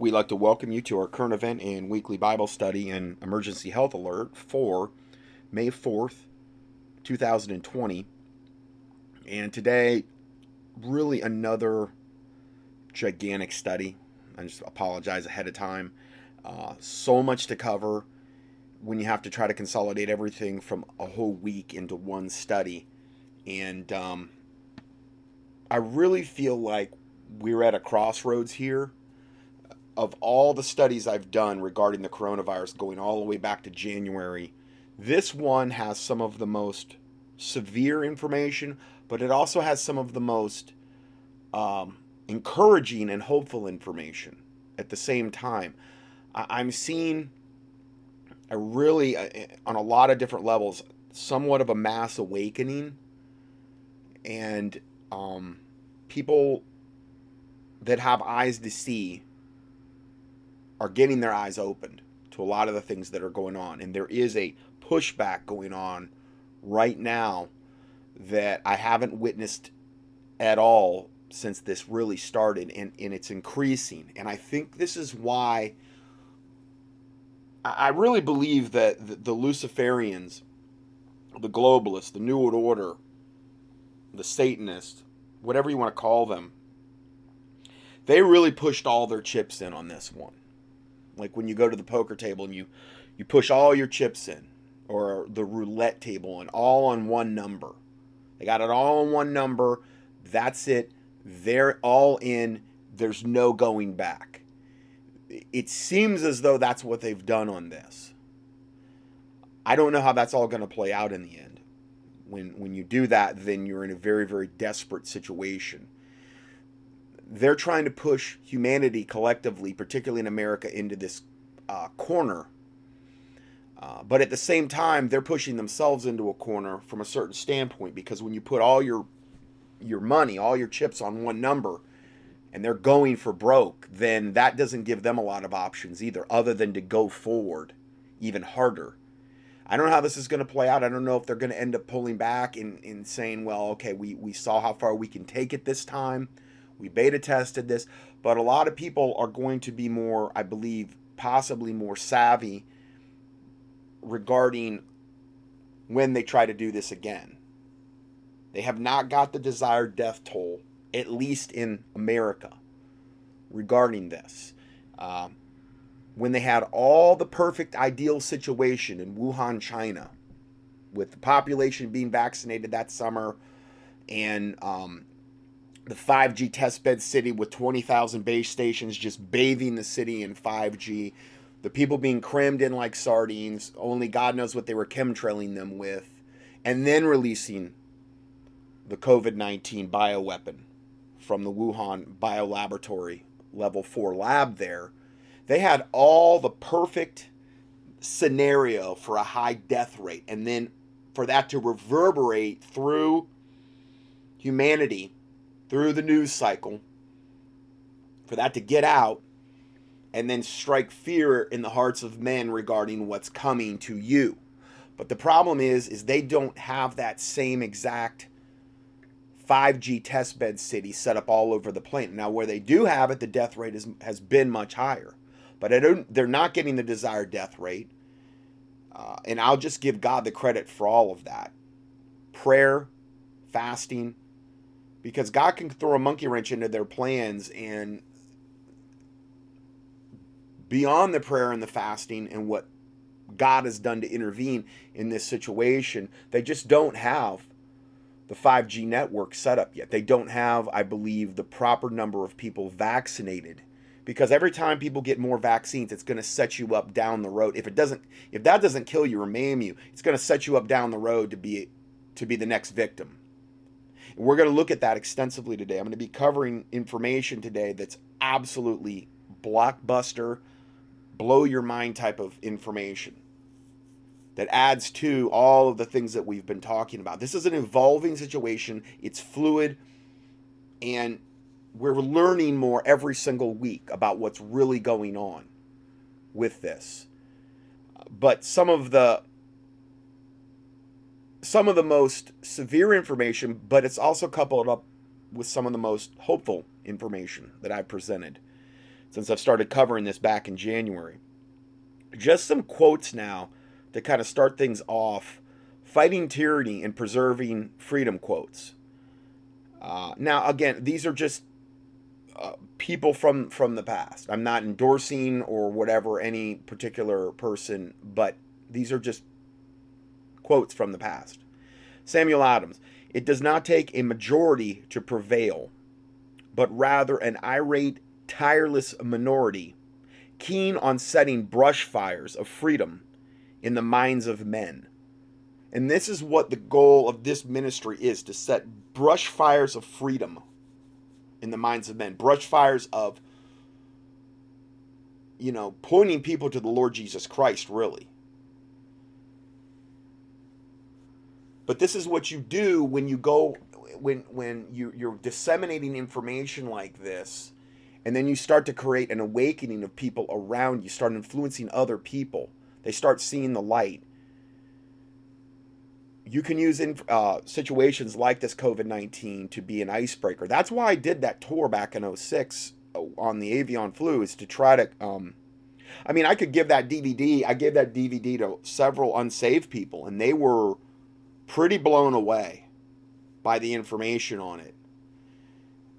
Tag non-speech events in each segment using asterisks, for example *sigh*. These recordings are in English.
We'd like to welcome you to our current event and weekly Bible study and emergency health alert for May 4th, 2020. And today, really another gigantic study. I just apologize ahead of time. Uh, so much to cover when you have to try to consolidate everything from a whole week into one study. And um, I really feel like we're at a crossroads here of all the studies I've done regarding the coronavirus going all the way back to January, this one has some of the most severe information, but it also has some of the most um, encouraging and hopeful information at the same time. I- am seeing a really, uh, on a lot of different levels, somewhat of a mass awakening, and um, people that have eyes to see are getting their eyes opened to a lot of the things that are going on. And there is a pushback going on right now that I haven't witnessed at all since this really started, and, and it's increasing. And I think this is why I really believe that the, the Luciferians, the globalists, the New World Order, the Satanists, whatever you want to call them, they really pushed all their chips in on this one like when you go to the poker table and you you push all your chips in or the roulette table and all on one number. They got it all on one number. That's it. They're all in. There's no going back. It seems as though that's what they've done on this. I don't know how that's all going to play out in the end. When when you do that, then you're in a very very desperate situation they're trying to push humanity collectively, particularly in America, into this uh, corner. Uh, but at the same time, they're pushing themselves into a corner from a certain standpoint because when you put all your your money, all your chips on one number, and they're going for broke, then that doesn't give them a lot of options either, other than to go forward even harder. I don't know how this is going to play out. I don't know if they're going to end up pulling back and, and saying, well, okay, we, we saw how far we can take it this time. We beta tested this, but a lot of people are going to be more, I believe, possibly more savvy regarding when they try to do this again. They have not got the desired death toll, at least in America, regarding this. Uh, when they had all the perfect ideal situation in Wuhan, China, with the population being vaccinated that summer and um, the 5G testbed city with 20,000 base stations just bathing the city in 5G. The people being crammed in like sardines, only God knows what they were chemtrailing them with, and then releasing the COVID 19 bioweapon from the Wuhan biolaboratory level 4 lab there. They had all the perfect scenario for a high death rate, and then for that to reverberate through humanity through the news cycle, for that to get out and then strike fear in the hearts of men regarding what's coming to you. But the problem is is they don't have that same exact 5G testbed city set up all over the planet. Now where they do have it, the death rate is, has been much higher. But they're not getting the desired death rate. Uh, and I'll just give God the credit for all of that. Prayer, fasting, because God can throw a monkey wrench into their plans and beyond the prayer and the fasting and what God has done to intervene in this situation, they just don't have the 5G network set up yet. They don't have, I believe, the proper number of people vaccinated. Because every time people get more vaccines, it's going to set you up down the road. If it doesn't, if that doesn't kill you or maim you, it's going to set you up down the road to be to be the next victim. We're going to look at that extensively today. I'm going to be covering information today that's absolutely blockbuster, blow your mind type of information that adds to all of the things that we've been talking about. This is an evolving situation, it's fluid, and we're learning more every single week about what's really going on with this. But some of the some of the most severe information, but it's also coupled up with some of the most hopeful information that I've presented. since I've started covering this back in January. Just some quotes now to kind of start things off fighting tyranny and preserving freedom quotes. Uh, now, again, these are just uh, people from from the past. I'm not endorsing or whatever any particular person, but these are just quotes from the past. Samuel Adams. It does not take a majority to prevail, but rather an irate, tireless minority, keen on setting brush fires of freedom in the minds of men. And this is what the goal of this ministry is to set brush fires of freedom in the minds of men, brush fires of, you know, pointing people to the Lord Jesus Christ, really. But this is what you do when you go when when you you're disseminating information like this and then you start to create an awakening of people around you start influencing other people. They start seeing the light. You can use in uh, situations like this covid-19 to be an icebreaker. That's why i did that tour back in 06 uh, on the avian flu is to try to um, i mean i could give that dvd i gave that dvd to several unsaved people and they were pretty blown away by the information on it.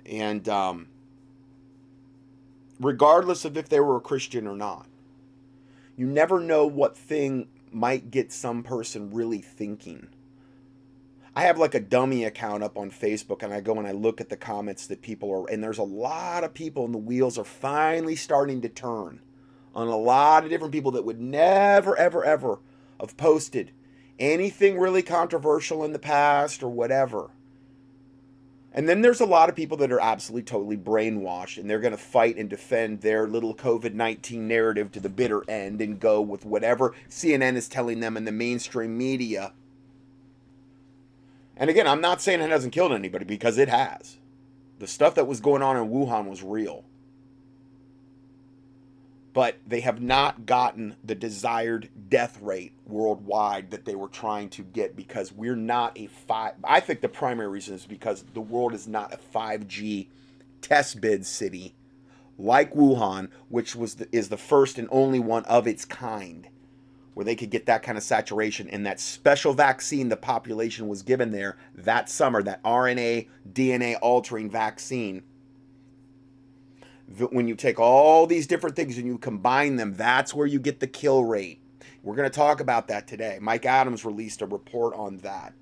And um, regardless of if they were a Christian or not, you never know what thing might get some person really thinking. I have like a dummy account up on Facebook and I go and I look at the comments that people are, and there's a lot of people, and the wheels are finally starting to turn on a lot of different people that would never, ever, ever have posted anything really controversial in the past or whatever. And then there's a lot of people that are absolutely totally brainwashed and they're going to fight and defend their little COVID 19 narrative to the bitter end and go with whatever CNN is telling them in the mainstream media. And again, I'm not saying it hasn't killed anybody because it has. The stuff that was going on in Wuhan was real but they have not gotten the desired death rate worldwide that they were trying to get because we're not a five. I think the primary reason is because the world is not a 5G test bed city like Wuhan, which was the, is the first and only one of its kind, where they could get that kind of saturation. And that special vaccine the population was given there that summer, that RNA DNA altering vaccine when you take all these different things and you combine them, that's where you get the kill rate. We're going to talk about that today. Mike Adams released a report on that,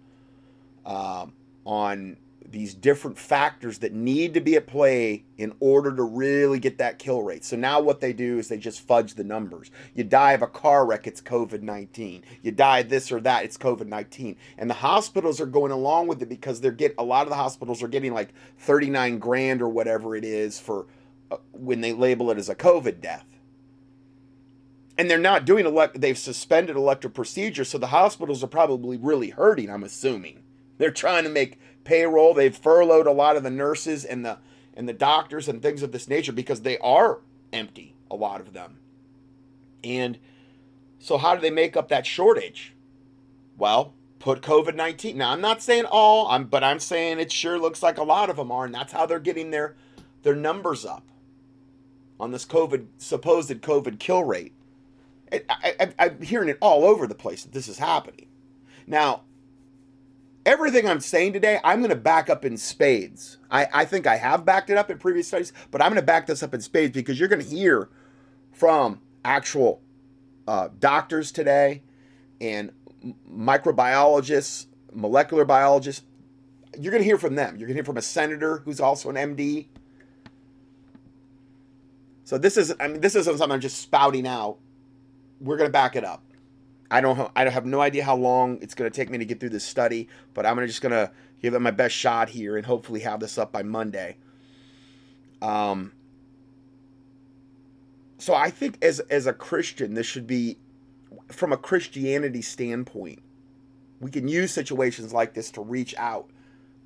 um, on these different factors that need to be at play in order to really get that kill rate. So now what they do is they just fudge the numbers. You die of a car wreck, it's COVID 19. You die this or that, it's COVID 19. And the hospitals are going along with it because they're get a lot of the hospitals are getting like 39 grand or whatever it is for Uh, when they label it as a COVID death. And they're not doing elect they've suspended elective procedures, so the hospitals are probably really hurting, I'm assuming. They're trying to make payroll. They've furloughed a lot of the nurses and the and the doctors and things of this nature because they are empty, a lot of them. And so how do they make up that shortage? Well, put COVID 19. Now, I'm not saying all, I'm, but I'm saying it sure looks like a lot of them are, and that's how they're getting their, their numbers up on this COVID supposed COVID kill rate. I, am hearing it all over the place that this is happening. Now, everything I'm saying today, I'm going to back up in spades. I, I think I have backed it up in previous studies, but I'm going to back this up in spades because you're going to hear from actual uh, doctors today and microbiologists, molecular biologists. You're going to hear from them. You're going to hear from a senator who's also an MD. So this is, I mean, this isn't something I'm just spouting out. We're going to back it up. I don't, I have no idea how long it's going to take me to get through this study, but I'm just going to give it my best shot here and hopefully have this up by Monday. Um, so I think as as a Christian, this should be from a Christianity standpoint. We can use situations like this to reach out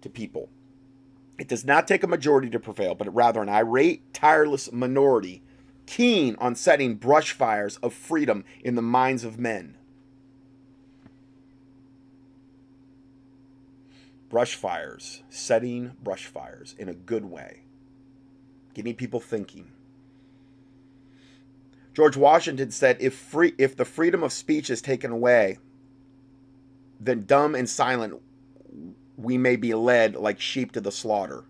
to people. It does not take a majority to prevail, but rather an irate, tireless minority, keen on setting brush fires of freedom in the minds of men. Brush fires, setting brush fires in a good way, getting people thinking. George Washington said, if free if the freedom of speech is taken away, then dumb and silent we may be led like sheep to the slaughter.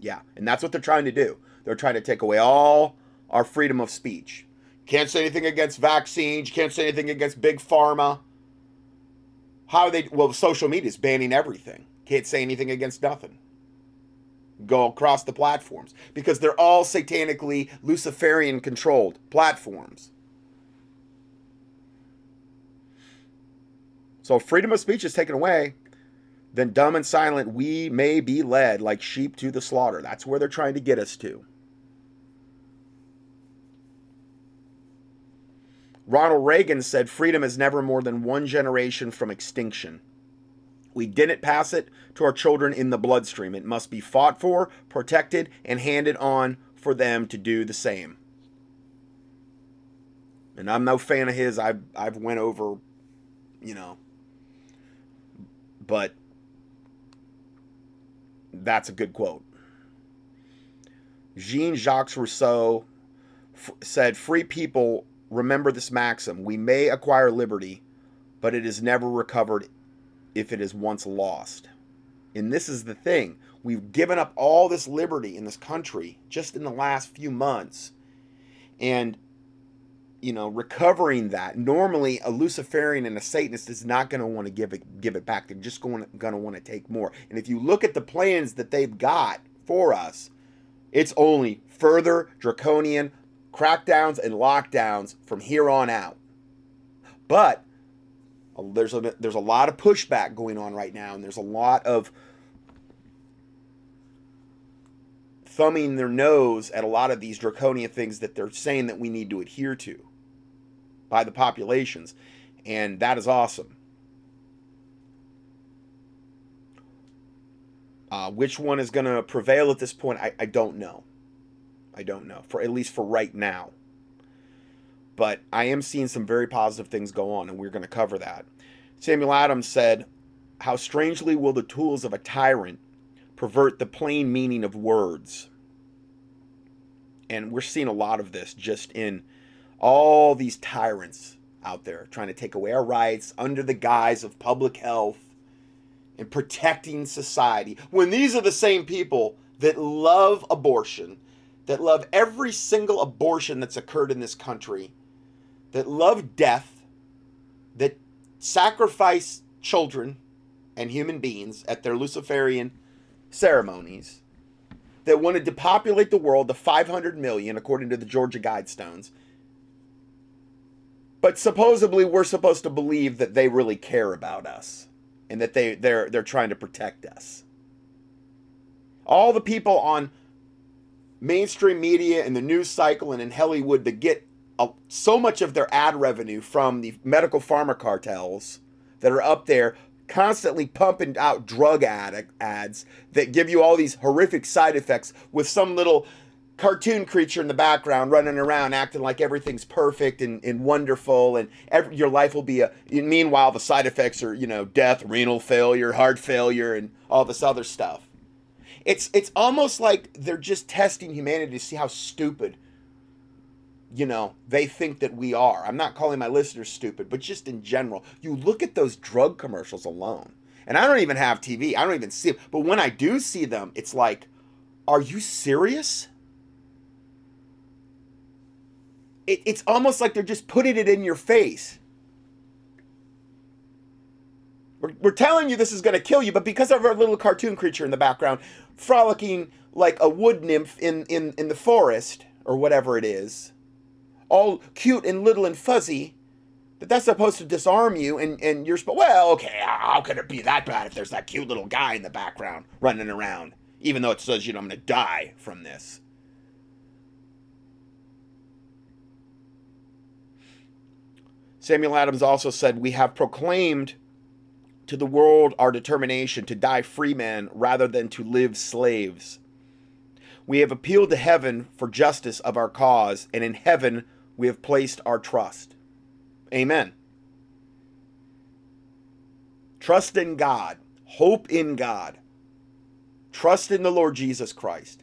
Yeah, and that's what they're trying to do. They're trying to take away all our freedom of speech. Can't say anything against vaccines, can't say anything against big pharma. How they well social media is banning everything. Can't say anything against nothing. Go across the platforms because they're all satanically Luciferian controlled platforms. So freedom of speech is taken away, then dumb and silent we may be led like sheep to the slaughter. That's where they're trying to get us to. Ronald Reagan said freedom is never more than one generation from extinction. We didn't pass it to our children in the bloodstream. It must be fought for, protected, and handed on for them to do the same. And I'm no fan of his. I've I've went over, you know, but that's a good quote. Jean Jacques Rousseau f- said, Free people remember this maxim we may acquire liberty, but it is never recovered if it is once lost. And this is the thing we've given up all this liberty in this country just in the last few months. And you know, recovering that. Normally, a Luciferian and a Satanist is not going to want to give it give it back. They're just going to want to take more. And if you look at the plans that they've got for us, it's only further draconian crackdowns and lockdowns from here on out. But there's a there's a lot of pushback going on right now, and there's a lot of thumbing their nose at a lot of these draconian things that they're saying that we need to adhere to by the populations. And that is awesome. Uh, which one is going to prevail at this point? I, I don't know. I don't know, for at least for right now. But I am seeing some very positive things go on, and we're going to cover that. Samuel Adams said, How strangely will the tools of a tyrant pervert the plain meaning of words? And we're seeing a lot of this just in all these tyrants out there trying to take away our rights under the guise of public health and protecting society. When these are the same people that love abortion, that love every single abortion that's occurred in this country, that love death, that sacrifice children and human beings at their Luciferian ceremonies, that want to depopulate the world to 500 million, according to the Georgia Guidestones, but supposedly we're supposed to believe that they really care about us and that they they're they're trying to protect us. All the people on mainstream media and the news cycle and in Hollywood that get a, so much of their ad revenue from the medical pharma cartels that are up there constantly pumping out drug addict ads that give you all these horrific side effects with some little cartoon creature in the background running around acting like everything's perfect and, and wonderful and every, your life will be a meanwhile the side effects are you know death renal failure heart failure and all this other stuff. It's it's almost like they're just testing humanity to see how stupid you know they think that we are. I'm not calling my listeners stupid but just in general you look at those drug commercials alone and i don't even have tv i don't even see them but when i do see them it's like are you serious it, it's almost like they're just putting it in your face. We're, we're telling you this is going to kill you, but because of our little cartoon creature in the background, frolicking like a wood nymph in, in, in the forest, or whatever it is, all cute and little and fuzzy, that that's supposed to disarm you, and, and you're supposed, well, okay, how could it be that bad if there's that cute little guy in the background running around, even though it says, you know, I'm going to die from this. Samuel Adams also said, We have proclaimed to the world our determination to die free men rather than to live slaves. We have appealed to heaven for justice of our cause, and in heaven we have placed our trust. Amen. Trust in God, hope in God, trust in the Lord Jesus Christ.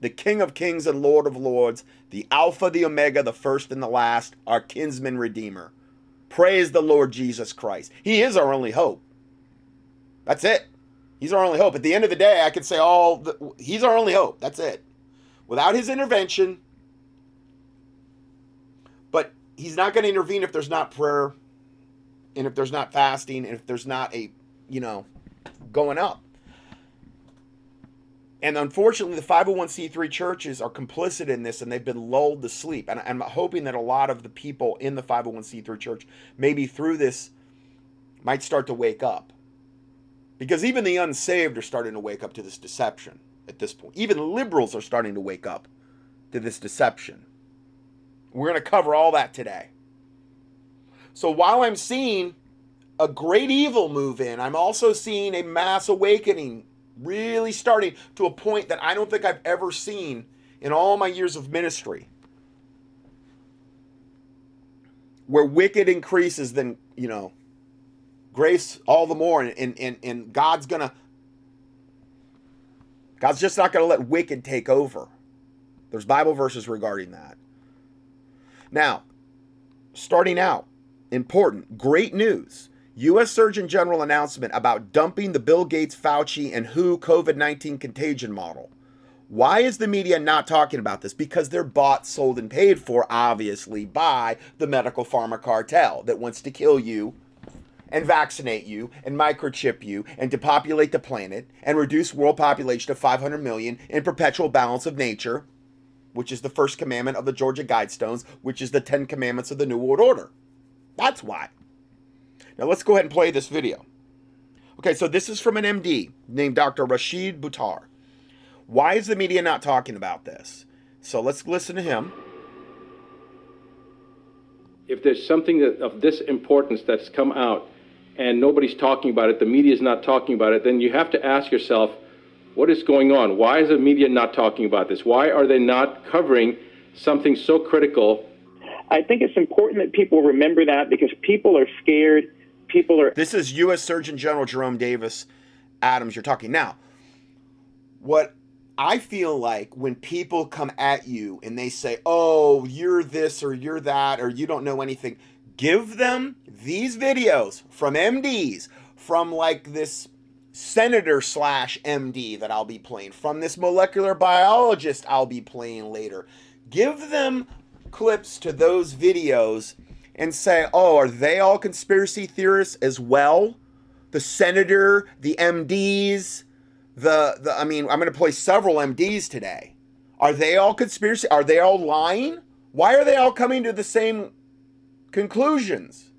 The King of Kings and Lord of Lords, the Alpha, the Omega, the first and the last, our kinsman redeemer. Praise the Lord Jesus Christ. He is our only hope. That's it. He's our only hope. At the end of the day, I could say all the, he's our only hope. That's it. Without his intervention, but he's not going to intervene if there's not prayer and if there's not fasting and if there's not a, you know, going up. And unfortunately, the 501c3 churches are complicit in this and they've been lulled to sleep. And I'm hoping that a lot of the people in the 501c3 church, maybe through this, might start to wake up. Because even the unsaved are starting to wake up to this deception at this point. Even liberals are starting to wake up to this deception. We're going to cover all that today. So while I'm seeing a great evil move in, I'm also seeing a mass awakening really starting to a point that I don't think I've ever seen in all my years of ministry. Where wicked increases, then, you know, grace all the more, and, and, and God's gonna, God's just not gonna let wicked take over. There's Bible verses regarding that. Now, starting out, important, great news. U.S. Surgeon General announcement about dumping the Bill Gates, Fauci, and WHO COVID 19 contagion model. Why is the media not talking about this? Because they're bought, sold, and paid for, obviously, by the medical pharma cartel that wants to kill you and vaccinate you and microchip you and depopulate the planet and reduce world population to 500 million in perpetual balance of nature, which is the first commandment of the Georgia Guidestones, which is the 10 commandments of the New World Order. That's why. Now let's go ahead and play this video. Okay, so this is from an MD named Dr. Rashid Buttar. Why is the media not talking about this? So let's listen to him. If there's something that, of this importance that's come out and nobody's talking about it, the media is not talking about it, then you have to ask yourself, what is going on? Why is the media not talking about this? Why are they not covering something so critical? I think it's important that people remember that because people are scared people are. This is U.S. Surgeon General Jerome Davis Adams. You're talking now. What I feel like when people come at you and they say, "Oh, you're this or you're that or you don't know anything," give them these videos from MDs, from like this senator slash MD that I'll be playing, from this molecular biologist I'll be playing later. Give them clips to those videos and say, oh, are they all conspiracy theorists as well? The senator, the MDs, the, the I mean, I'm going to play several MDs today. Are they all conspiracy? Are they all lying? Why are they all coming to the same conclusions?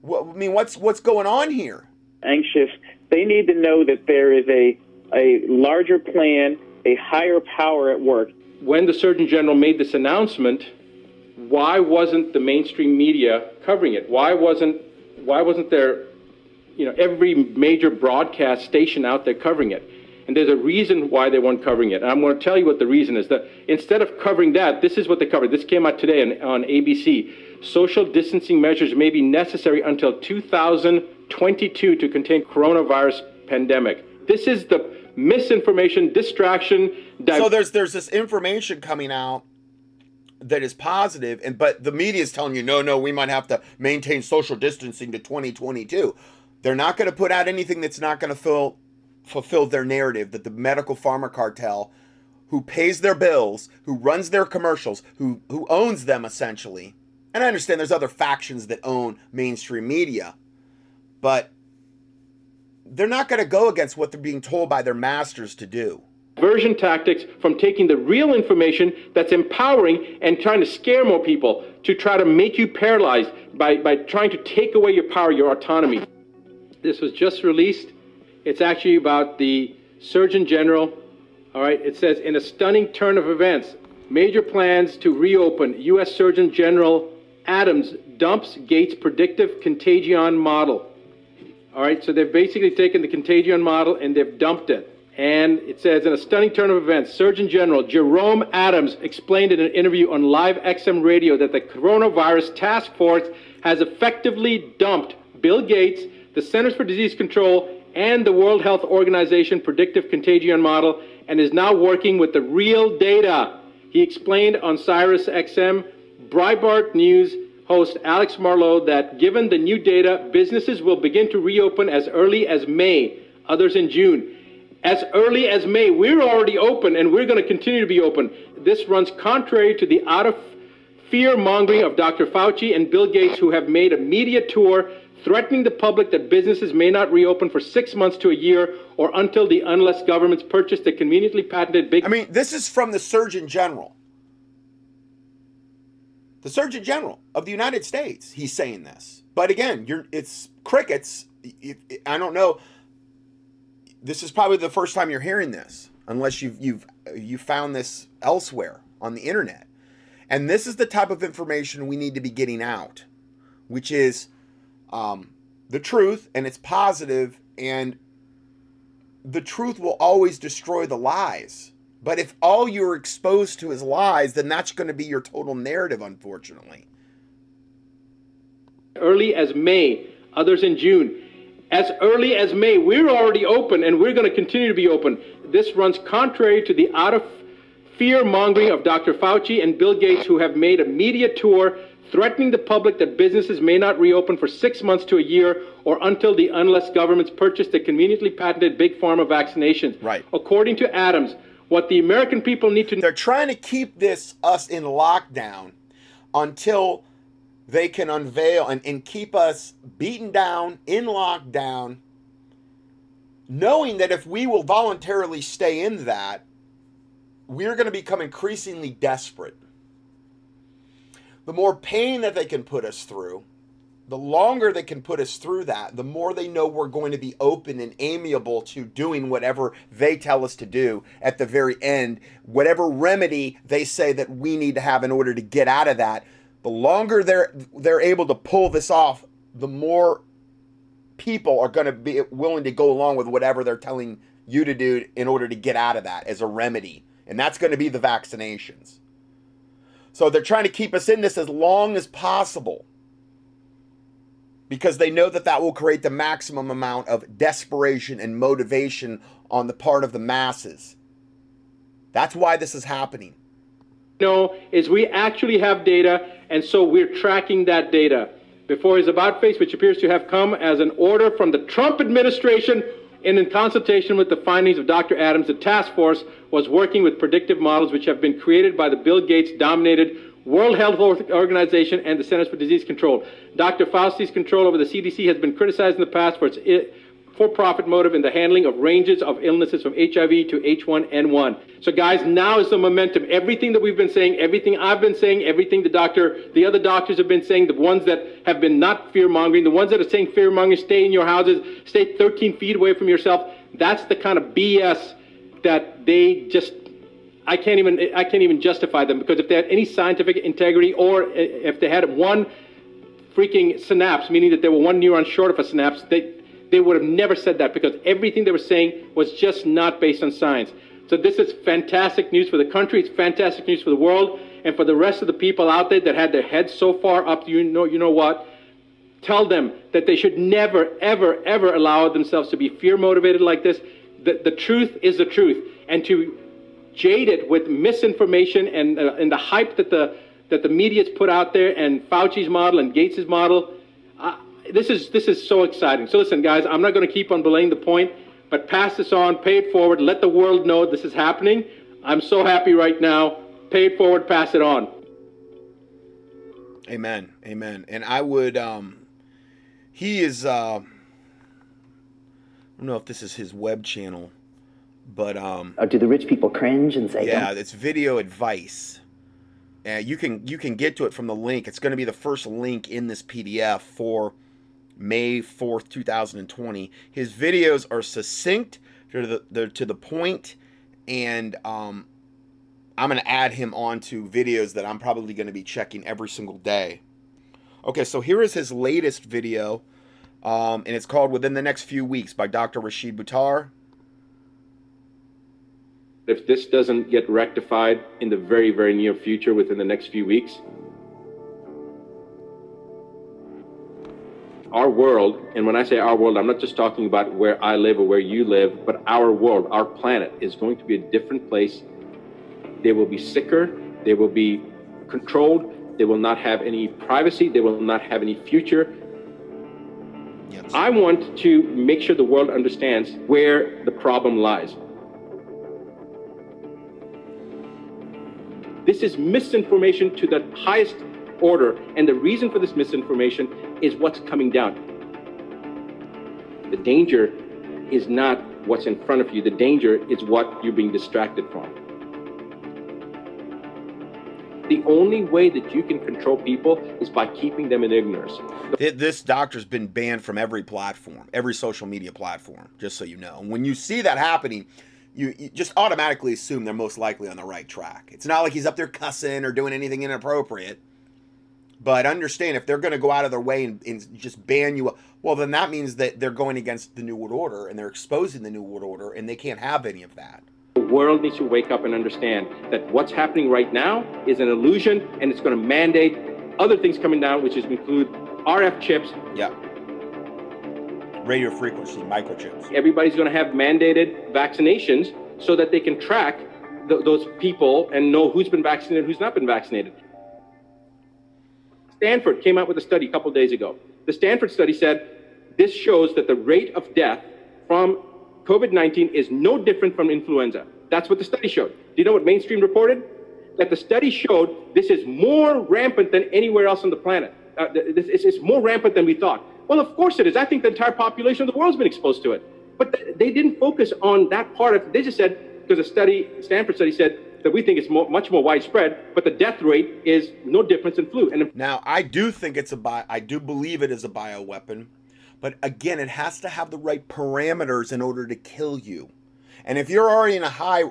What, I mean, what's what's going on here? Anxious. They need to know that there is a a larger plan, a higher power at work. When the Surgeon General made this announcement, why wasn't the mainstream media covering it? Why wasn't why wasn't there, you know, every major broadcast station out there covering it? And there's a reason why they weren't covering it. And I'm going to tell you what the reason is. That instead of covering that, this is what they covered. This came out today on, on ABC. Social distancing measures may be necessary until 2022 to contain coronavirus pandemic. This is the misinformation, distraction. so there's there's this information coming out that is positive and but the media is telling you no no we might have to maintain social distancing to 2022 they're not going to put out anything that's not going to fill, fulfill their narrative that the medical pharma cartel who pays their bills who runs their commercials who who owns them essentially and i understand there's other factions that own mainstream media but they're not going to go against what they're being told by their masters to do Version tactics from taking the real information that's empowering and trying to scare more people to try to make you paralyzed by, by trying to take away your power, your autonomy. This was just released. It's actually about the Surgeon General. All right, it says in a stunning turn of events, major plans to reopen. U.S. Surgeon General Adams dumps Gates' predictive contagion model. All right, so they've basically taken the contagion model and they've dumped it. And it says, in a stunning turn of events, Surgeon General Jerome Adams explained in an interview on Live XM Radio that the coronavirus task force has effectively dumped Bill Gates, the Centers for Disease Control, and the World Health Organization predictive contagion model and is now working with the real data. He explained on Sirius XM, Breitbart News host Alex Marlow that given the new data, businesses will begin to reopen as early as May, others in June. As early as May, we're already open and we're going to continue to be open. This runs contrary to the out of fear mongering of Dr. Fauci and Bill Gates, who have made a media tour threatening the public that businesses may not reopen for six months to a year or until the unless governments purchase the conveniently patented big. I mean, this is from the Surgeon General. The Surgeon General of the United States. He's saying this, but again, you're it's crickets. I don't know. This is probably the first time you're hearing this, unless you've you've you found this elsewhere on the internet. And this is the type of information we need to be getting out, which is um, the truth and it's positive and the truth will always destroy the lies but if all you're exposed to is lies then that's going to be your total narrative unfortunately early as may others in june as early as may we're already open and we're going to continue to be open this runs contrary to the out of fear mongering of dr fauci and bill gates who have made a media tour threatening the public that businesses may not reopen for six months to a year or until the unless governments purchase the conveniently patented big pharma vaccinations. Right. According to Adams, what the American people need to They're trying to keep this us in lockdown until they can unveil and, and keep us beaten down in lockdown, knowing that if we will voluntarily stay in that, we're going to become increasingly desperate the more pain that they can put us through, the longer they can put us through that, the more they know we're going to be open and amiable to doing whatever they tell us to do at the very end, whatever remedy they say that we need to have in order to get out of that. The longer they're they're able to pull this off, the more people are going to be willing to go along with whatever they're telling you to do in order to get out of that as a remedy. And that's going to be the vaccinations. So they're trying to keep us in this as long as possible because they know that that will create the maximum amount of desperation and motivation on the part of the masses. That's why this is happening. No, is we actually have data, and so we're tracking that data. Before his about face, which appears to have come as an order from the Trump administration, and in consultation with the findings of Dr. Adams, the task force was working with predictive models which have been created by the Bill Gates dominated World Health Organization and the Centers for Disease Control. Dr. Fauci's control over the CDC has been criticized in the past for its for profit motive in the handling of ranges of illnesses from HIV to H1N1. So, guys, now is the momentum. Everything that we've been saying, everything I've been saying, everything the doctor, the other doctors have been saying, the ones that have been not fear mongering, the ones that are saying fear mongering, stay in your houses, stay 13 feet away from yourself. That's the kind of BS that they just I can't even I can't even justify them because if they had any scientific integrity or eh, if they had one freaking synapse, meaning that they were one neuron short of a synapse, they they would have never said that because everything they were saying was just not based on science. So this is fantastic news for the country. It's fantastic news for the world and for the rest of the people out there that had their heads so far up. You know, you know what? Tell them that they should never, ever, ever allow themselves to be fear motivated like this. The, the truth is the truth, and to jade it with misinformation and uh, and the hype that the that the media's put out there and Fauci's model and Gates's model this is this is so exciting. So listen, guys, I'm not going to keep on belaying the point, but pass this on, pay it forward, let the world know this is happening. I'm so happy right now. Pay it forward, pass it on. Amen. Amen. And I would um he is uh I don't know if this is his web channel, but um oh, do the rich people cringe and say Yeah, it's video advice. Uh, you can you can get to it from the link. It's going to be the first link in this PDF for May 4th, 2020. His videos are succinct, they're, the, they're to the point, and um, I'm going to add him on to videos that I'm probably going to be checking every single day. Okay, so here is his latest video, um, and it's called Within the Next Few Weeks by Dr. Rashid Buttar. If this doesn't get rectified in the very, very near future within the next few weeks, our world, and when I say our world, I'm not just talking about where I live or where you live, but our world, our planet is going to be a different place. They will be sicker, they will be controlled, they will not have any privacy, they will not have any future. Yes. I want to make sure the world understands where the problem lies. This is misinformation to the highest order, and the reason for this misinformation is what's coming down. The danger is not what's in front of you, the danger is what you're being distracted from. The only way that you can control people is by keeping them in ignorance. This doctor's been banned from every platform, every social media platform, just so you know. And when you see that happening, you, you just automatically assume they're most likely on the right track. It's not like he's up there cussing or doing anything inappropriate. But understand if they're going to go out of their way and, and just ban you, well, then that means that they're going against the New World Order and they're exposing the New World Order and they can't have any of that. The world needs to wake up and understand that what's happening right now is an illusion and it's going to mandate other things coming down, which is include RF chips. Yeah. Radio frequency, microchips. Everybody's going to have mandated vaccinations so that they can track th- those people and know who's been vaccinated, who's not been vaccinated. Stanford came out with a study a couple days ago. The Stanford study said this shows that the rate of death from COVID 19 is no different from influenza. That's what the study showed. Do you know what mainstream reported? That the study showed this is more rampant than anywhere else on the planet. Uh, this is it's more rampant than we thought. Well, of course it is. I think the entire population of the world's been exposed to it. But th- they didn't focus on that part of They just said, because a study, Stanford study said that we think is more, much more widespread, but the death rate is no difference in flu. And Now, I do think it's a bio, I do believe it is a bioweapon, but again, it has to have the right parameters in order to kill you. And if you're already in a high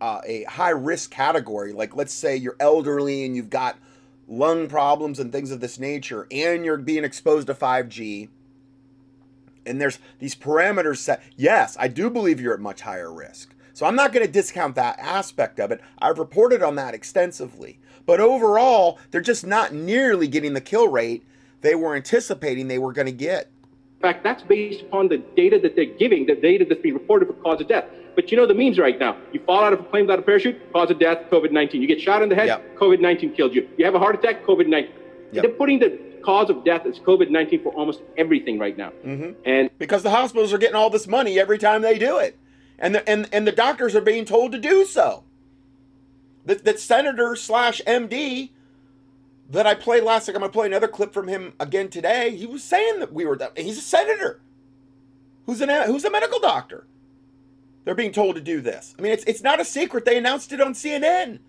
uh, a high risk category, like let's say you're elderly and you've got lung problems and things of this nature, and you're being exposed to 5G, and there's these parameters set, yes, I do believe you're at much higher risk. So I'm not going to discount that aspect of it. I've reported on that extensively. But overall, they're just not nearly getting the kill rate they were anticipating they were going to get. In fact, that's based upon the data that they're giving, the data that's being reported for cause of death. But you know the memes right now. You fall out of a plane without a parachute, cause of death, COVID 19. You get shot in the head, Yep. COVID 19 killed you. You have a heart attack, COVID 19. Yep. They're putting the cause of death as COVID 19 for almost everything right now. Mm-hmm. And Because the hospitals are getting all this money every time they do it. And the, and, and the doctors are being told to do so. That, that senator slash MD that I played last week, I'm going to play another clip from him again today. He was saying that we were, he's a senator who's, an, who's a medical doctor. They're being told to do this. I mean, it's, it's not a secret. They announced it on CNN.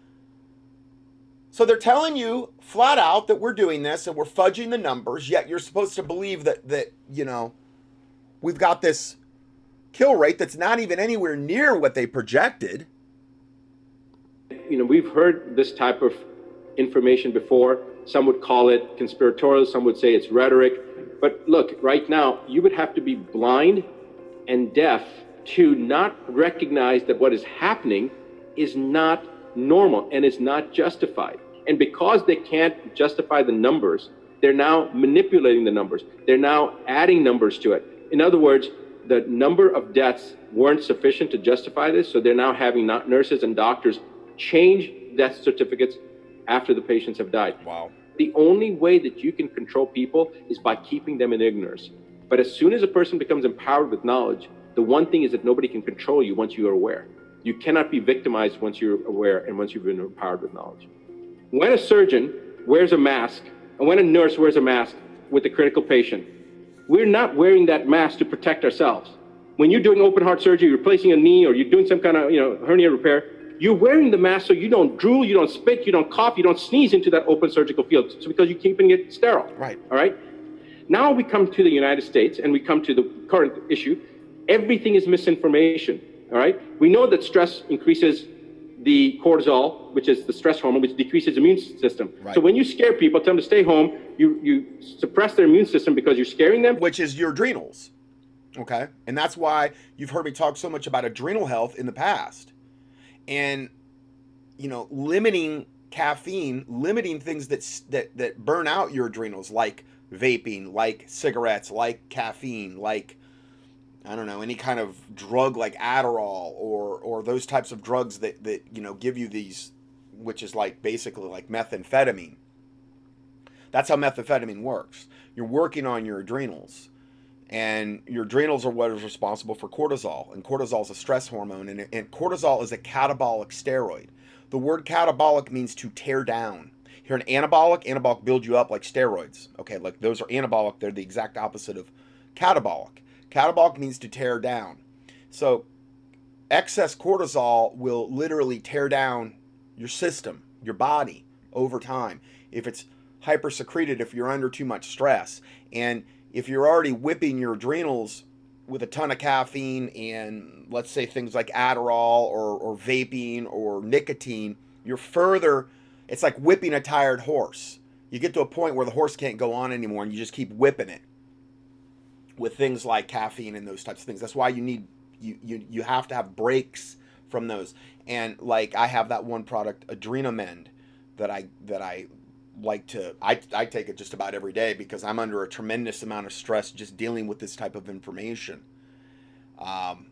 So they're telling you flat out that we're doing this and we're fudging the numbers, yet you're supposed to believe that that, you know, we've got this kill rate that's not even anywhere near what they projected. you know, we've heard this type of information before. Some would call it conspiratorial, some would say it's rhetoric. But look, right now, you would have to be blind and deaf to not recognize that what is happening is not normal and is not justified. And because they can't justify the numbers, they're now manipulating the numbers. They're now adding numbers to it. In other words, the number of deaths weren't sufficient to justify this, so they're now having not nurses and doctors change death certificates after the patients have died. Wow. The only way that you can control people is by keeping them in ignorance. But as soon as a person becomes empowered with knowledge, the one thing is that nobody can control you once you are aware. You cannot be victimized once you're aware and once you've been empowered with knowledge. When a surgeon wears a mask and when a nurse wears a mask with a critical patient, we're not wearing that mask to protect ourselves. When you're doing open heart surgery, you're replacing a knee or you're doing some kind of you know hernia repair, you're wearing the mask so you don't drool, you don't spit, you don't cough, you don't sneeze into that open surgical field. So because you're keeping it sterile. Right. All right. Now we come to the United States and we come to the current issue. Everything is misinformation. All right. We know that stress increases the cortisol, which is the stress hormone, which decreases immune system. Right. So when you scare people, tell them to stay home, you, you suppress their immune system because you're scaring them. Which is your adrenals. Okay. And that's why you've heard me talk so much about adrenal health in the past. And, you know, limiting caffeine, limiting things that that that burn out your adrenals, like vaping, like cigarettes, like caffeine, like I don't know any kind of drug like Adderall or or those types of drugs that that you know give you these, which is like basically like methamphetamine. That's how methamphetamine works. You're working on your adrenals and your adrenals are what is responsible for cortisol and cortisol is a stress hormone and, and, cortisol is a catabolic steroid the word catabolic means to tear down here an anabolic anabolic builds you up like steroids okay like those are anabolic they're the exact opposite of catabolic catabolic means to tear down. So excess cortisol will literally tear down your system your body over time. If it's hypersecreted if you're under too much stress and if you're already whipping your adrenals with a ton of caffeine and let's say things like Adderall or, or vaping or nicotine, you're further, it's like whipping a tired horse. You get to a point where the horse can't go on anymore and you just keep whipping it with things like caffeine and those types of things. That's why you need, you, you, you have to have breaks from those. And like I have that one product, Adrenamend, that I, that I like to I, I take it just about every day because i'm under a tremendous amount of stress just dealing with this type of information um,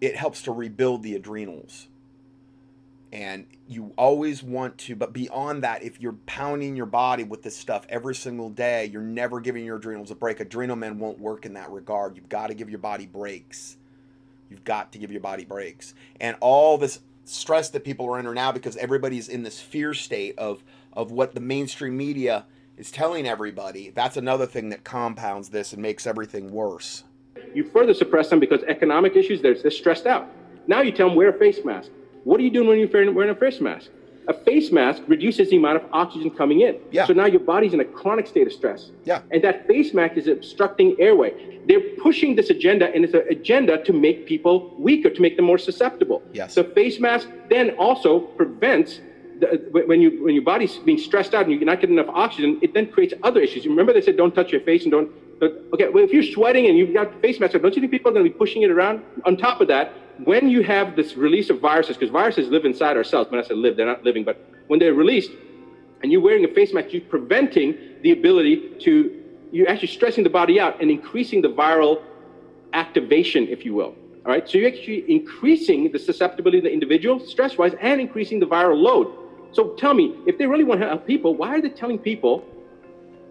it helps to rebuild the adrenals and you always want to but beyond that if you're pounding your body with this stuff every single day you're never giving your adrenals a break Adrenamend won't work in that regard you've got to give your body breaks you've got to give your body breaks and all this stress that people are under now because everybody's in this fear state of of what the mainstream media is telling everybody. That's another thing that compounds this and makes everything worse. You further suppress them because economic issues, they're, they're stressed out. Now you tell them wear a face mask. What are you doing when you're wearing a face mask? a face mask reduces the amount of oxygen coming in. Yeah. So now your body's in a chronic state of stress. Yeah. And that face mask is obstructing airway. They're pushing this agenda, and it's an agenda to make people weaker, to make them more susceptible. Yes. The face mask then also prevents the, when you when your body's being stressed out and you're not getting enough oxygen, it then creates other issues. Remember they said don't touch your face and don't. okay, well if you're sweating and you've got face mask, don't you think people are going to be pushing it around? On top of that, when you have this release of viruses, because viruses live inside our cells. When I say live, they're not living, but when they're released and you're wearing a face mask, you're preventing the ability to, you're actually stressing the body out and increasing the viral activation, if you will. All right, so you're actually increasing the susceptibility of the individual stress wise and increasing the viral load. So tell me, if they really want to help people, why are they telling people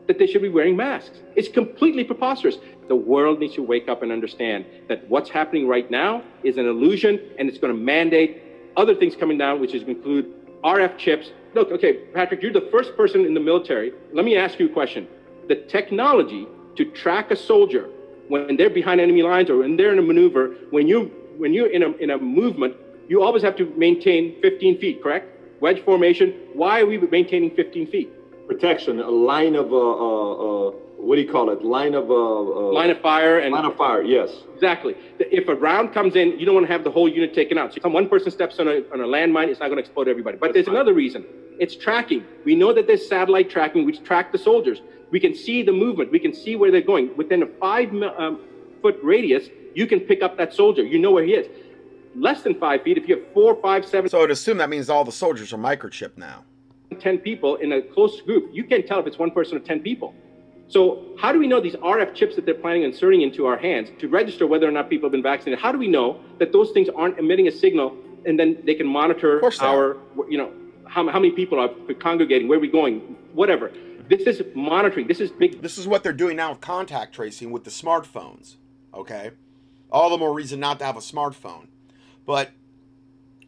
that they should be wearing masks? It's completely preposterous. The world needs to wake up and understand that what's happening right now is an illusion and it's going to mandate other things coming down, which is include RF chips. Look, okay, Patrick, you're the first person in the military. Let me ask you a question. The technology to track a soldier when they're behind enemy lines or when they're in a maneuver, when you when you're in a in a movement, you always have to maintain 15 feet, correct? Wedge formation. Why are we maintaining 15 feet? Protection, a line of uh, uh, uh what do you call it? Line of uh, uh, line of fire and line of fire. Yes, exactly. If a round comes in, you don't want to have the whole unit taken out. So if one person steps on a on a landmine, it's not going to explode everybody. But That's there's fine. another reason. It's tracking. We know that there's satellite tracking, which track the soldiers. We can see the movement. We can see where they're going. Within a five um, foot radius, you can pick up that soldier. You know where he is. Less than five feet, if you have four, five, seven. So I'd assume that means all the soldiers are microchipped now. 10 people in a close group, you can't tell if it's one person or 10 people. So how do we know these RF chips that they're planning on inserting into our hands to register whether or not people have been vaccinated? How do we know that those things aren't emitting a signal and then they can monitor our, you know, how, how many people are congregating, where are we going, whatever. This is monitoring. This is big. This is what they're doing now with contact tracing with the smartphones. Okay, all the more reason not to have a smartphone. But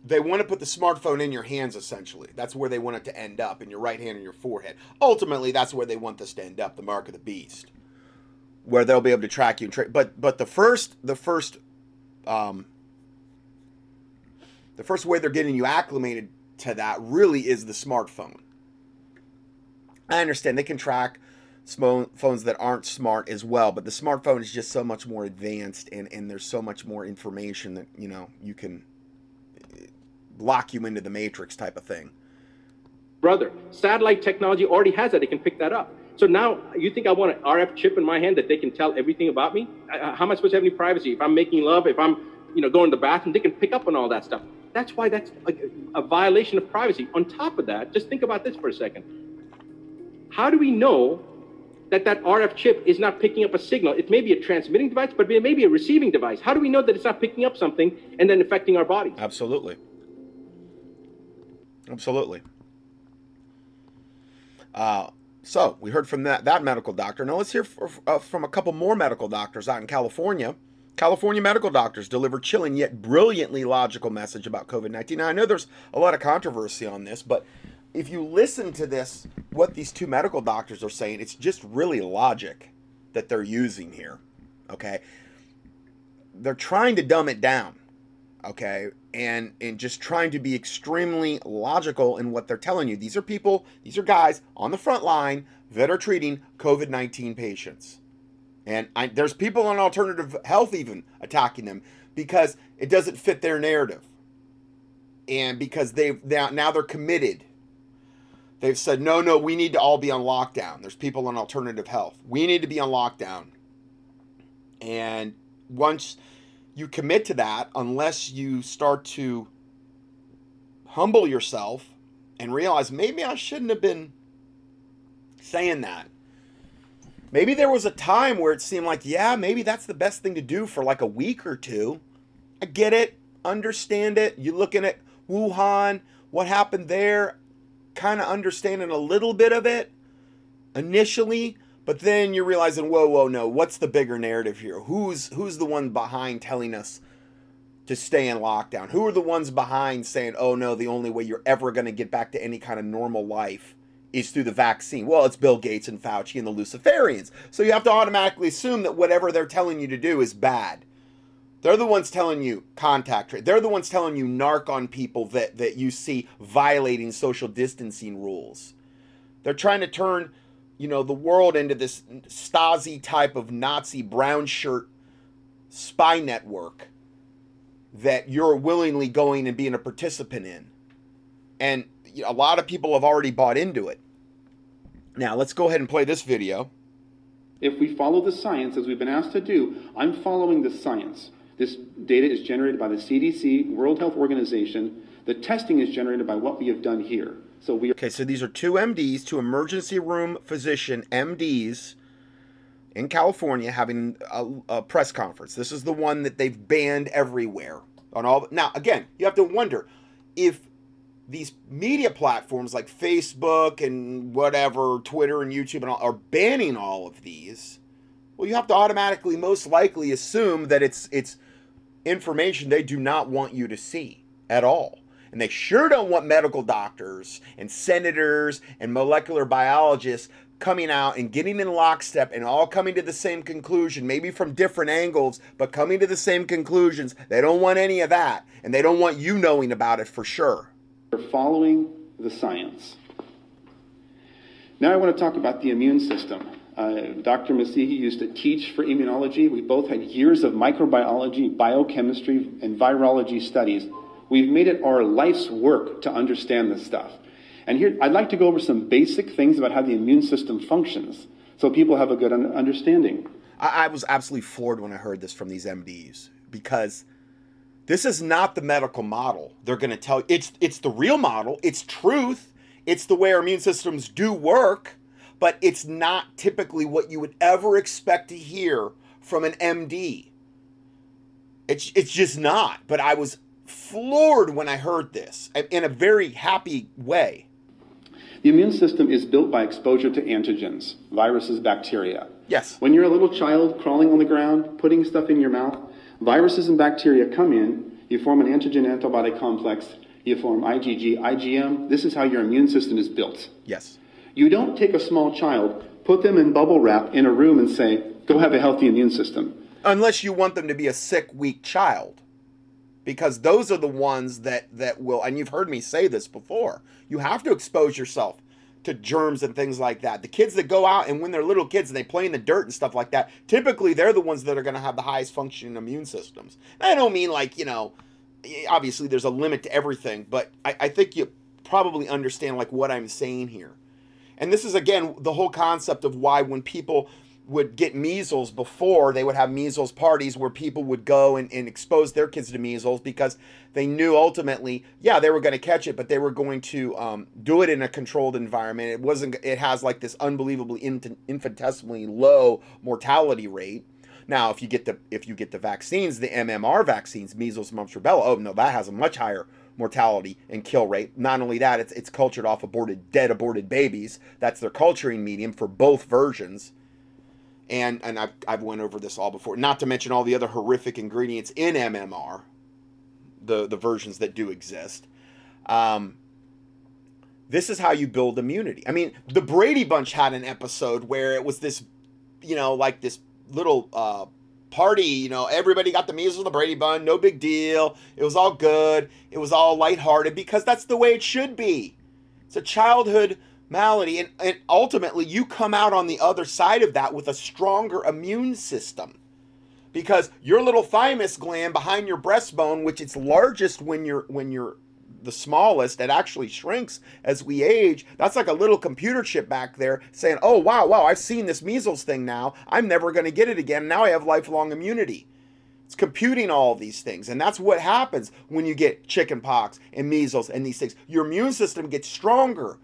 they want to put the smartphone in your hands essentially. That's where they want it to end up in your right hand and your forehead. Ultimately that's where they want this to end up the mark of the beast. Where they'll be able to track you and tra- but but the first the first um the first way they're getting you acclimated to that really is the smartphone. I understand they can track phones that aren't smart as well but the smartphone is just so much more advanced and and there's so much more information that you know you can lock you into the matrix type of thing. Brother, satellite technology already has that. They can pick that up. So now you think I want an RF chip in my hand that they can tell everything about me? How am I supposed to have any privacy? If I'm making love, if I'm, you know, going to the bathroom, they can pick up on all that stuff. That's why that's a, a violation of privacy. On top of that, just think about this for a second. How do we know that that RF chip is not picking up a signal? It may be a transmitting device, but it may be a receiving device. How do we know that it's not picking up something and then affecting our body? Absolutely. Absolutely. Uh, so we heard from that that medical doctor. Now let's hear f- uh, from a couple more medical doctors out in California. California medical doctors deliver chilling yet brilliantly logical message about COVID 19. Now, I know there's a lot of controversy on this, but if you listen to this, what these two medical doctors are saying, it's just really logic that they're using here. Okay. They're trying to dumb it down. Okay. And, and just trying to be extremely logical in what they're telling you. These are people, these are guys on the front line that are treating COVID 19 patients. And I, there's people on alternative health even attacking them because it doesn't fit their narrative. And because they've now, now they're committed. They've said, no, no, we need to all be on lockdown. There's people on alternative health. We need to be on lockdown. And once you commit to that, unless you start to humble yourself and realize maybe I shouldn't have been saying that Maybe there was a time where it seemed like, yeah, maybe that's the best thing to do for like a week or two. I get it, understand it. You're looking at Wuhan, what happened there, kind of understanding a little bit of it initially, but then you're realizing, whoa, whoa, no, what's the bigger narrative here? Who's who's the one behind telling us to stay in lockdown? Who are the ones behind saying, oh no, the only way you're ever going to get back to any kind of normal life is through the vaccine. Well, it's Bill Gates and Fauci and the Luciferians. So you have to automatically assume that whatever they're telling you to do is bad. They're the ones telling you contact. They're the ones telling you narc on people that, that you see violating social distancing rules. They're trying to turn, you know, the world into this Stasi type of Nazi brown shirt spy network that you're willingly going and being a participant in. And a lot of people have already bought into it. Now, let's go ahead and play this video. If we follow the science as we've been asked to do, I'm following the science. This data is generated by the CDC, World Health Organization. The testing is generated by what we have done here. So we Okay, so these are two MDs, two emergency room physician MDs in California having a, a press conference. This is the one that they've banned everywhere on all. Now, again, you have to wonder if these media platforms like Facebook and whatever, Twitter and YouTube and all are banning all of these, well, you have to automatically most likely assume that it's it's information they do not want you to see at all. And they sure don't want medical doctors and senators and molecular biologists coming out and getting in lockstep and all coming to the same conclusion, maybe from different angles, but coming to the same conclusions. They don't want any of that. And they don't want you knowing about it for sure. We're following the science. Now I want to talk about the immune system. Uh, Dr. Massihi used to teach for immunology. We both had years of microbiology, biochemistry, and virology studies. We've made it our life's work to understand this stuff. And here, I'd like to go over some basic things about how the immune system functions so people have a good understanding. I, I was absolutely floored when I heard this from these MDs because this is not the medical model. They're going to tell you it's it's the real model. It's truth. It's the way our immune systems do work, but it's not typically what you would ever expect to hear from an MD. It's it's just not. But I was floored when I heard this uh, in a very happy way. The immune system is built by exposure to antigens, viruses, bacteria. Yes. When you're a little child crawling on the ground, putting stuff in your mouth, Viruses and bacteria come in, you form an antigen antibody complex, you form IgG, IgM. This is how your immune system is built. Yes. You don't take a small child, put them in bubble wrap in a room and say, go have a healthy immune system. Unless you want them to be a sick, weak child. Because those are the ones that, that will, and you've heard me say this before, you have to expose yourself to germs and things like that. The kids that go out and when they're little kids and they play in the dirt and stuff like that, typically they're the ones that are going to have the highest functioning immune systems. And I don't mean like, you know, obviously there's a limit to everything, but I, I think you probably understand like what I'm saying here. And this is again the whole concept of why when people would get measles before they would have measles parties where people would go and, and expose their kids to measles because they knew ultimately yeah they were going to catch it but they were going to um, do it in a controlled environment it wasn't it has like this unbelievably infinitesimally low mortality rate now if you get the if you get the vaccines the mmr vaccines measles mumps rubella oh no that has a much higher mortality and kill rate. Not only that, it's it's cultured off aborted dead aborted babies. That's their culturing medium for both versions. And and I've I've went over this all before. Not to mention all the other horrific ingredients in MMR, the the versions that do exist. Um, this is how you build immunity. I mean, the Brady Bunch had an episode where it was this, you know, like this little uh, party. You know, everybody got the measles and the Brady bun. No big deal. It was all good. It was all lighthearted because that's the way it should be. It's a childhood malady. And, and ultimately, you come out on the other side of that with a stronger immune system. Because your little thymus gland behind your breastbone, which it's largest when you're when you're the smallest that actually shrinks as we age. That's like a little computer chip back there saying, oh, wow, wow, I've seen this measles thing now. I'm never going to get it again. Now I have lifelong immunity. It's computing all these things. And that's what happens when you get chicken pox and measles and these things. Your immune system gets stronger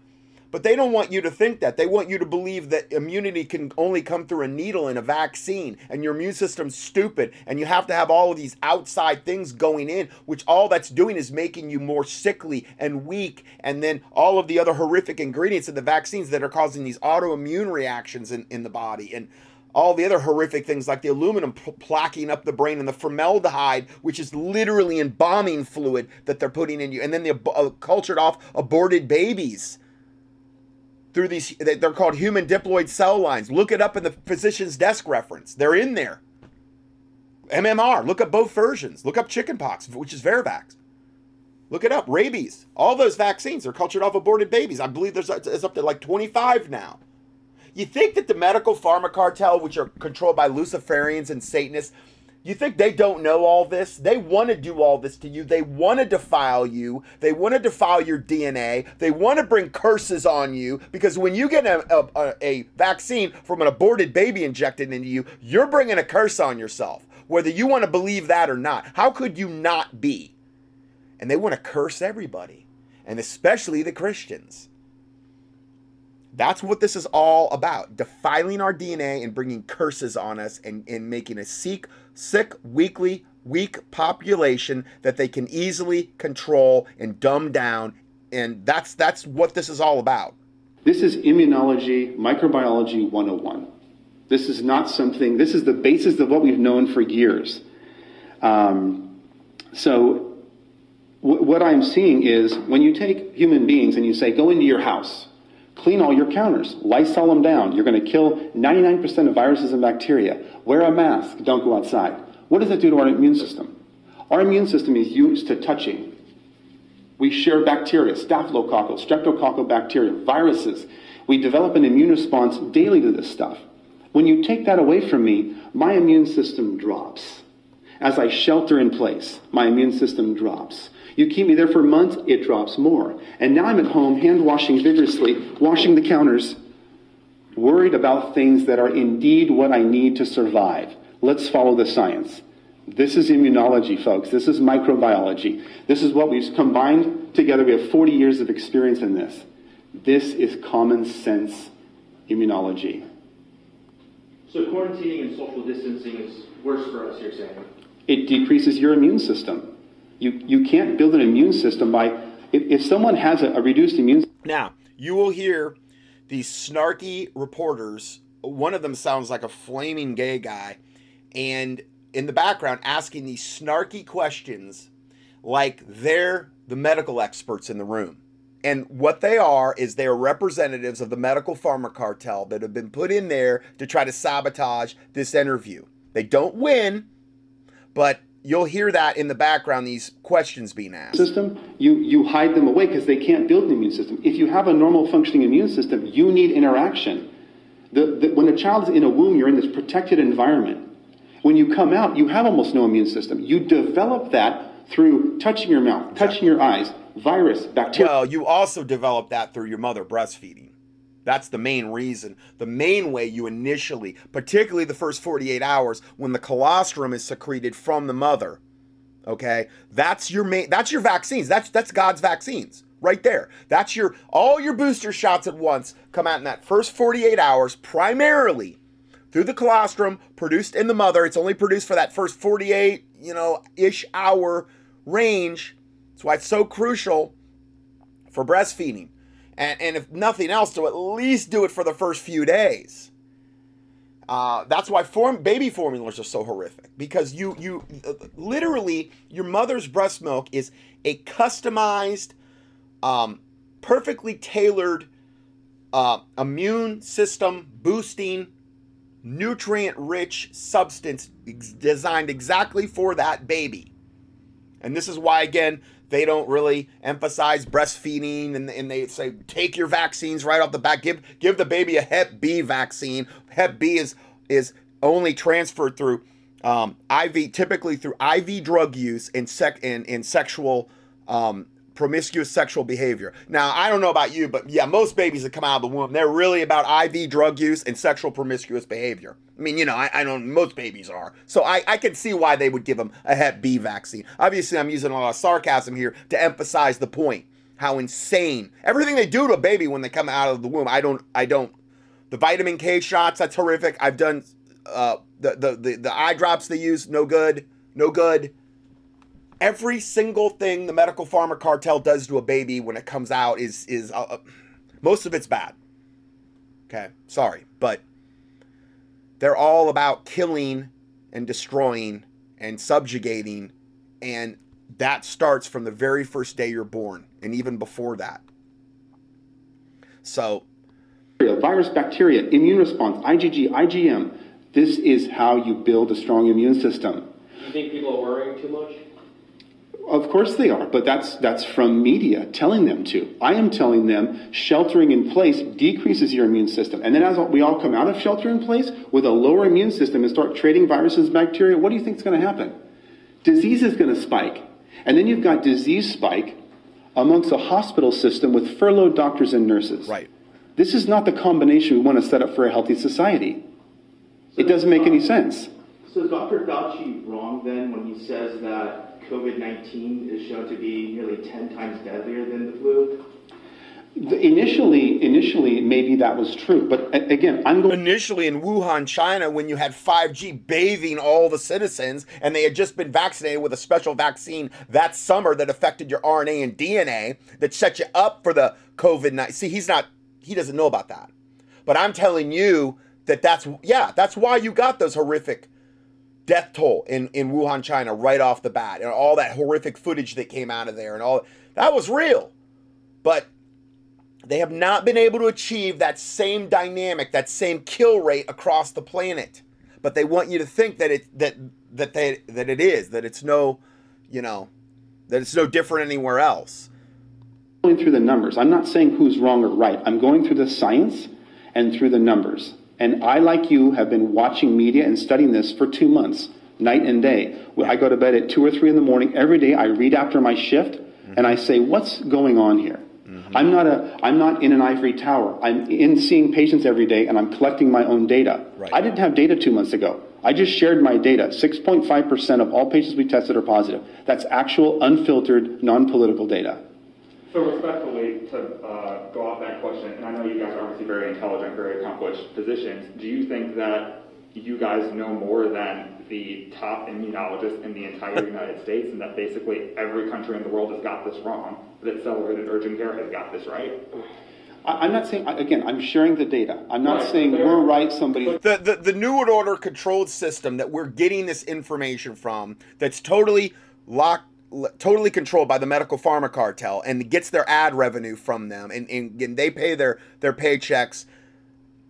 but they don't want you to think that. They want you to believe that immunity can only come through a needle and a vaccine, and your immune system's stupid, and you have to have all of these outside things going in, which all that's doing is making you more sickly and weak, and then all of the other horrific ingredients in the vaccines that are causing these autoimmune reactions in, in the body. And all the other horrific things like the aluminum pl- plaquing up the brain and the formaldehyde, which is literally embalming fluid that they're putting in you, and then the uh, cultured off aborted babies through these they're called human diploid cell lines. Look it up in the physician's desk reference. They're in there. Mmr look up both versions. Look up chickenpox which is varivax. Look it up rabies. All those vaccines are cultured off aborted babies. I believe there's it's up to like 25 now. You think that the medical pharma cartel which are controlled by luciferians and satanists you think they don't know all this? They want to do all this to you. They want to defile you. They want to defile your DNA. They want to bring curses on you because when you get a, a, a, vaccine from an aborted baby injected into you, you're bringing a curse on yourself, whether you want to believe that or not. How could you not be? And they want to curse everybody, and especially the Christians. That's what this is all about defiling our DNA and bringing curses on us and, and making a sick, sick, weakly, weak population that they can easily control and dumb down. And that's that's what this is all about. This is immunology, microbiology 101. This is not something, this is the basis of what we've known for years. Um, so, w- what I'm seeing is when you take human beings and you say, go into your house, Clean all your counters. Lysol them down. You're going to kill 99% of viruses and bacteria. Wear a mask. Don't go outside. What does that do to our immune system? Our immune system is used to touching. We share bacteria, staphylococcal, streptococcal bacteria, viruses. We develop an immune response daily to this stuff. When you take that away from me, my immune system drops. As I shelter in place, my immune system drops. You keep me there for months, it drops more. And now I'm at home, hand washing vigorously, washing the counters, worried about things that are indeed what I need to survive. Let's follow the science. This is immunology, folks. This is microbiology. This is what we've combined together. We have 40 years of experience in this. This is common sense immunology. So quarantining and social distancing is worse for us, you're saying? It decreases your immune system. You, you can't build an immune system by, if, if someone has a, a reduced immune Now, you will hear these snarky reporters. One of them sounds like a flaming gay guy. And in the background, asking these snarky questions like they're the medical experts in the room. And what they are is they are representatives of the medical pharma cartel that have been put in there to try to sabotage this interview. They don't win, but you'll hear that in the background these questions being asked. System you you hide them away because they can't build an immune system. If you have a normal functioning immune system you need interaction. The, the, when a child is in a womb you're in this protected environment. When you come out you have almost no immune system. You develop that through touching your mouth touching your eyes virus bacteria. Well you also develop that through your mother breastfeeding That's the main reason. The main way you initially, particularly the first 48 hours when the colostrum is secreted from the mother, okay? That's your main that's your vaccines. That's that's God's vaccines right there. That's your all your booster shots at once come out in that first 48 hours primarily through the colostrum produced in the mother. It's only produced for that first 48, you know, ish hour range. That's why it's so crucial for breastfeeding. And, and if nothing else, to at least do it for the first few days. Uh, that's why form, baby formulas are so horrific because you you uh, literally your mother's breast milk is a customized, um, perfectly tailored uh, immune system boosting, nutrient rich substance ex- designed exactly for that baby. And this is why again they don't really emphasize breastfeeding and, and they say take your vaccines right off the bat. Give give the baby a hep b vaccine. Hep b is is only transferred through um, iv typically through iv drug use and sec and, and sexual um, promiscuous sexual behavior. Now i don't know about you but yeah most babies that come out of the womb they're really about iv drug use and sexual promiscuous behavior. I mean you know i, I know most babies are. So I, I can see why they would give them a hep b vaccine. Obviously i'm using a lot of sarcasm here to emphasize the point how insane. Everything they do to a baby when they come out of the womb i don't i don't. The vitamin k shots that's horrific. I've done uh, the, the the the eye drops they use no good no good every single thing the medical pharma cartel does to a baby when it comes out is is uh, uh, most of it's bad. Okay, sorry, but they're all about killing and destroying and subjugating, and that starts from the very first day you're born, and even before that. So, virus, bacteria, immune response, IgG, IgM. This is how you build a strong immune system. Do you think people are worrying too much? Of course they are, but that's that's from media telling them to. I am telling them sheltering in place decreases your immune system. And then as we all come out of shelter in place with a lower immune system and start trading viruses and bacteria, what do you think is going to happen? Disease is going to spike. And then you've got disease spike amongst a hospital system with furloughed doctors and nurses. right. This is not the combination we want to set up for a healthy society. It doesn't make any sense. So is Dr. Fauci wrong then when he says that COVID-19 is shown to be nearly 10 times deadlier than the flu? The- Initially, initially, maybe that was true. But again, I'm going Initially in Wuhan, China, when you had 5G bathing all the citizens and they had just been vaccinated with a special vaccine that summer that affected your RNA and DNA that set you up for the COVID 19. See, he's not, he doesn't know about that. But I'm telling you that that's, yeah, that's why you got those horrific death toll in, in Wuhan, China right off the bat and all that horrific footage that came out of there and all that was real. But they have not been able to achieve that same dynamic, that same kill rate across the planet. But they want you to think that it that that they that it is, that it's no, you know, that it's no different anywhere else. going through the numbers. I'm not saying who's wrong or right. I'm going through the science and through the numbers. And I, like you, have been watching media and studying this for two months, night and day. I go to bed at two or three in the morning every day. I read after my shift, and I say, "What's going on here?" Mm-hmm. I'm not a. I'm not in an ivory tower. I'm in seeing patients every day, and I'm collecting my own data. Right. I didn't have data two months ago. I just shared my data. 6.5% of all patients we tested are positive. That's actual, unfiltered, non-political data. So respectfully, to uh, go off that question, and I know you guys are obviously very intelligent, very accomplished physicians, do you think that you guys know more than the top immunologists in the entire United States, and that basically every country in the world has got this wrong, that celebrated urgent care has got this right? I- I'm not saying, again, I'm sharing the data. I'm not Right. saying we're right, somebody. the, the the new World order controlled system that we're getting this information from that's totally locked l- totally controlled by the medical pharma cartel and gets their ad revenue from them and, and, and they pay their their paychecks.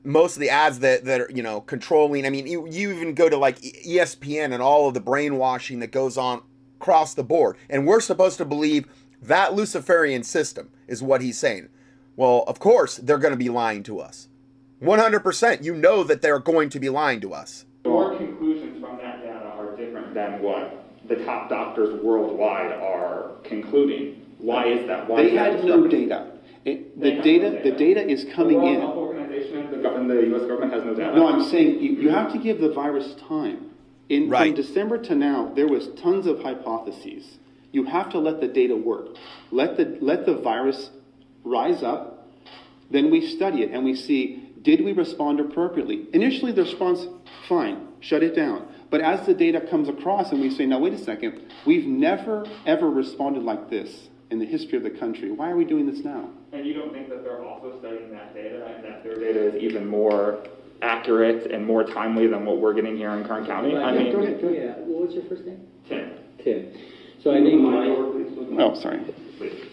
Most of the ads that, that are you know controlling i mean you, you even go to like espn and all of the brainwashing that goes on across the board. And we're supposed to believe that luciferian system is what he's saying. Well of course they're going to be lying to us. 100% you know that they're going to be lying to us. Your conclusions from that data are different than what the top doctors worldwide are concluding. Why is that? Why They is that had no data. It, the had data, no the data. data is coming The World in. Health and the, gov- the U.S. government has no data? No, I'm saying you, you have to give the virus time. In, Right. From December to now, there was tons of hypotheses. You have to let the data work. Let the, let the virus rise up. Then we study it and we see, did we respond appropriately? Initially, the response, fine, shut it down. But as the data comes across and we say, now wait a second, we've never, ever responded like this in the history of the country. Why are we doing this now? And you don't think that they're also studying that data and that their data is even more accurate and more timely than what we're getting here in Kern County? I mean, Go ahead, go ahead. Yeah, what was your first name? Tim, Tim. So I think my, Oh, sorry. please.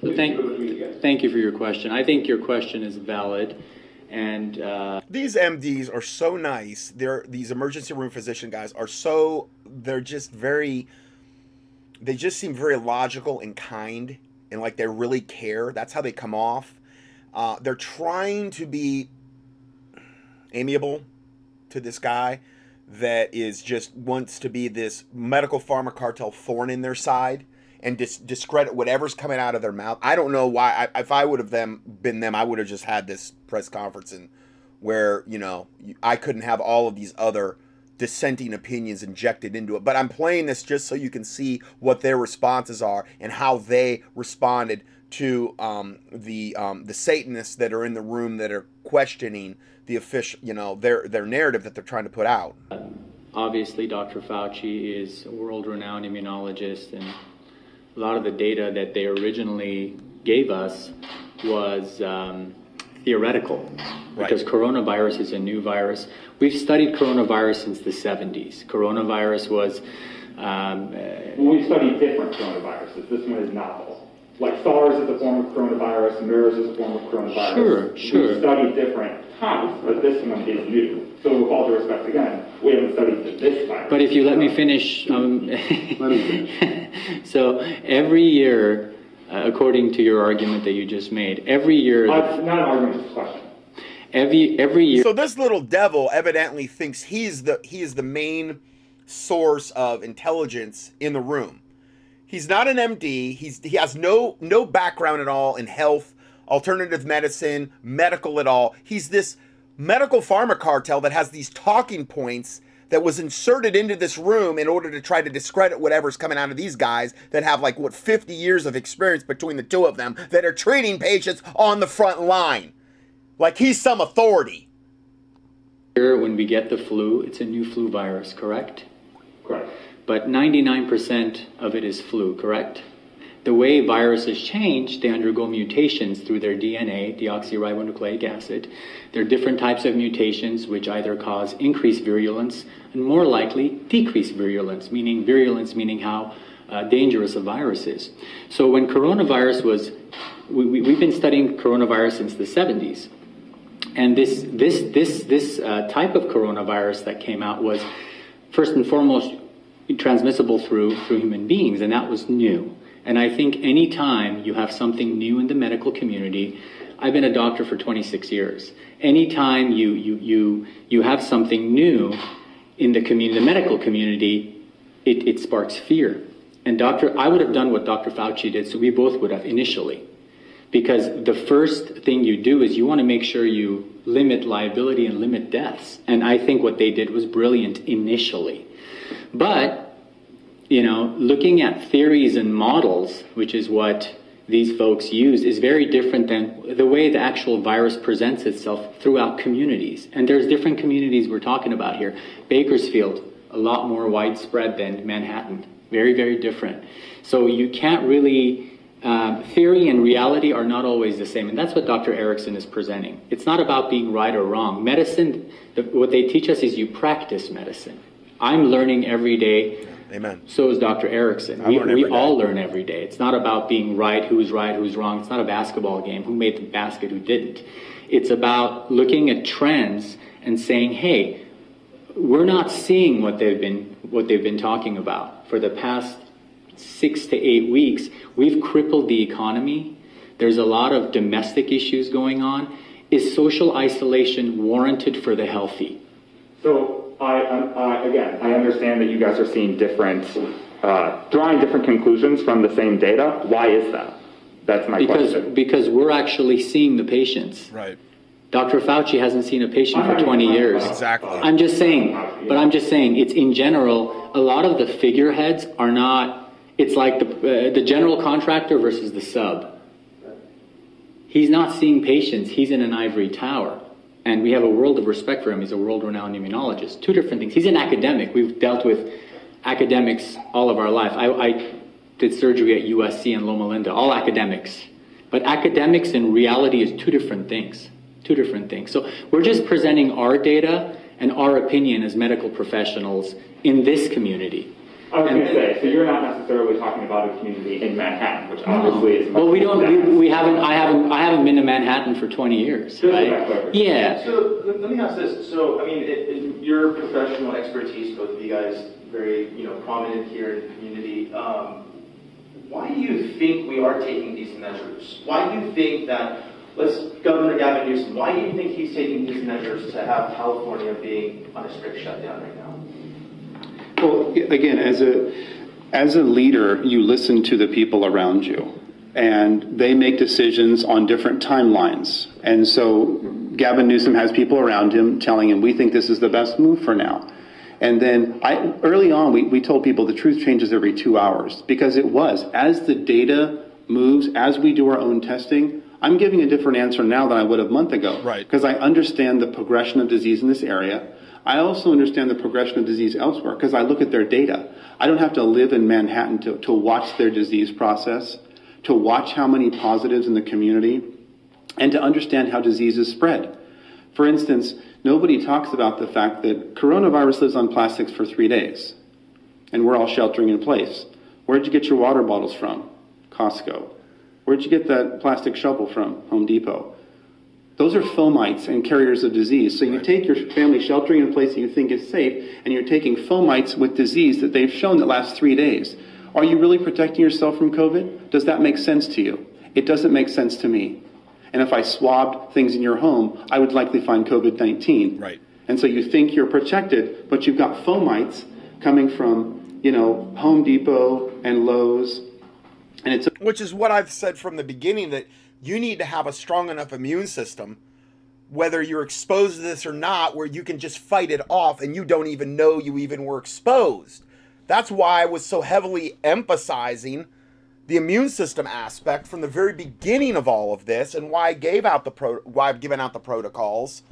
so thank, thank you for your question. I think your question is valid, and, uh, These MDs are so nice. They're these emergency room physician guys are so they're just very they just seem very logical and kind and like they really care. That's how they come off. Uh, they're trying to be amiable to this guy that is just wants to be this medical pharma cartel thorn in their side and dis- discredit whatever's coming out of their mouth. I don't know why. I, if I would have them been them, I would have just had this press conference and where you know I couldn't have all of these other dissenting opinions injected into it. But I'm playing this just so you can see what their responses are and how they responded to um, the um, the Satanists that are in the room that are questioning the official, you know, their their narrative that they're trying to put out. obviously Dr. Fauci is a world-renowned immunologist, and a lot of the data that they originally gave us was um, theoretical because coronavirus is a new virus. We've studied coronavirus since the 70s. Coronavirus was um, uh, Well, we studied different coronaviruses. This one is novel. Like SARS is a form of coronavirus, MERS is a form of coronavirus. Sure, sure. We studied different types, but this one is new. So with all due respect, again, we haven't studied this virus. But if you let me *laughs* finish, um, *laughs* so every year, uh, according to your argument that you just made, every year, Uh, not an argument, just a question. every every year, So this little devil evidently thinks he's the he is the main source of intelligence in the room. He's not an MD. He's he has no no background at all in health, alternative medicine, medical at all. He's this medical pharma cartel that has these talking points that was inserted into this room in order to try to discredit whatever's coming out of these guys that have like what 50 years of experience between the two of them that are treating patients on the front line. Like he's some authority. here when we get the flu, it's a new flu virus, correct? Correct. But 99% of it is flu, correct? The way viruses change, they undergo mutations through their DNA, deoxyribonucleic acid. There are different types of mutations which either cause increased virulence and more likely decreased virulence, meaning virulence meaning how uh, dangerous a virus is. So when coronavirus was, we, we, we've been studying coronavirus since the 70s. And this, this, this, this uh, type of coronavirus that came out was, first and foremost, transmissible through, through human beings, and that was new. And I think anytime you have something new in the medical community, I've been a doctor for 26 years. Anytime you, you, you, you have something new in the community, the medical community, it, it sparks fear. And doctor, I would have done what Dr. Fauci did, so we both would have initially because the first thing you do is you want to make sure you limit liability and limit deaths. And I think what they did was brilliant initially. But, you know, looking at theories and models, which is what these folks use, is very different than the way the actual virus presents itself throughout communities. And there's different communities we're talking about here. Bakersfield, a lot more widespread than Manhattan. Very, very different. So you can't really um, theory and reality are not always the same, and that's what Dr. Erickson is presenting. It's not about being right or wrong. Medicine, the, what they teach us is you practice medicine. I'm learning every day. Amen. So is Dr. Erickson. I We, learn we every day. all learn every day. It's not about being right, who's right, who's wrong. It's not a basketball game, who made the basket, who didn't. It's about looking at trends and saying, hey, we're not seeing what they've been what they've been talking about for the past six to eight weeks. We've crippled the economy. There's a lot of domestic issues going on. Is social isolation warranted for the healthy? So I, I, again, I understand that you guys are seeing different, uh, drawing different conclusions from the same data. Why is that? That's my Because question. because we're actually seeing the patients. Right. Dr. Fauci hasn't seen a patient for 20 years. Exactly. I'm just saying, but I'm just saying, it's in general, a lot of the figureheads are not, it's like the, uh, the general contractor versus the sub. He's not seeing patients, he's in an ivory tower. And we have a world of respect for him. He's a world renowned immunologist. Two different things. He's an academic. We've dealt with academics all of our life. I, I did surgery at USC and Loma Linda, all academics. But academics and reality is two different things. Two different things. So we're just presenting our data and our opinion as medical professionals in this community. I was going to say, so you're not necessarily talking about a community in Manhattan, which obviously is. Well, we don't. We, we haven't. I haven't. I haven't been to Manhattan for 20 years, Just right? about. Yeah. So let let me ask this. So I mean, in, in your professional expertise, both of you guys, very you know prominent here in the community. Um, why do you think we are taking these measures? Why do you think that? Let's Governor Gavin Newsom. Why do you think he's taking these measures to have California being on a strict shutdown right now? Well, again, as a, as a leader, you listen to the people around you, and they make decisions on different timelines. And so Gavin Newsom has people around him telling him, we think this is the best move for now. And then I, early on, we, we told people the truth changes every two hours because it was. As the data moves, as we do our own testing, I'm giving a different answer now than I would a month ago. Right. Because I understand the progression of disease in this area. I also understand the progression of disease elsewhere because I look at their data. I don't have to live in Manhattan to, to watch their disease process, to watch how many positives in the community, and to understand how diseases spread. For instance, nobody talks about the fact that coronavirus lives on plastics for three days, and we're all sheltering in place. Where'd you get your water bottles from? Costco. Where'd you get that plastic shovel from? Home Depot. Those are fomites and carriers of disease. So you take your family sheltering in a place that you think is safe, and you're taking fomites with disease that they've shown that lasts three days. Are you really protecting yourself from COVID? Does that make sense to you? It doesn't make sense to me. And if I swabbed things in your home, I would likely find COVID 19. Right. And so you think you're protected, but you've got fomites coming from, you know, Home Depot and Lowe's. And it's which is what I've said from the beginning that you need to have a strong enough immune system, whether you're exposed to this or not, where you can just fight it off and you don't even know you even were exposed. That's why I was so heavily emphasizing the immune system aspect from the very beginning of all of this and why I gave out the pro why I've given out the protocols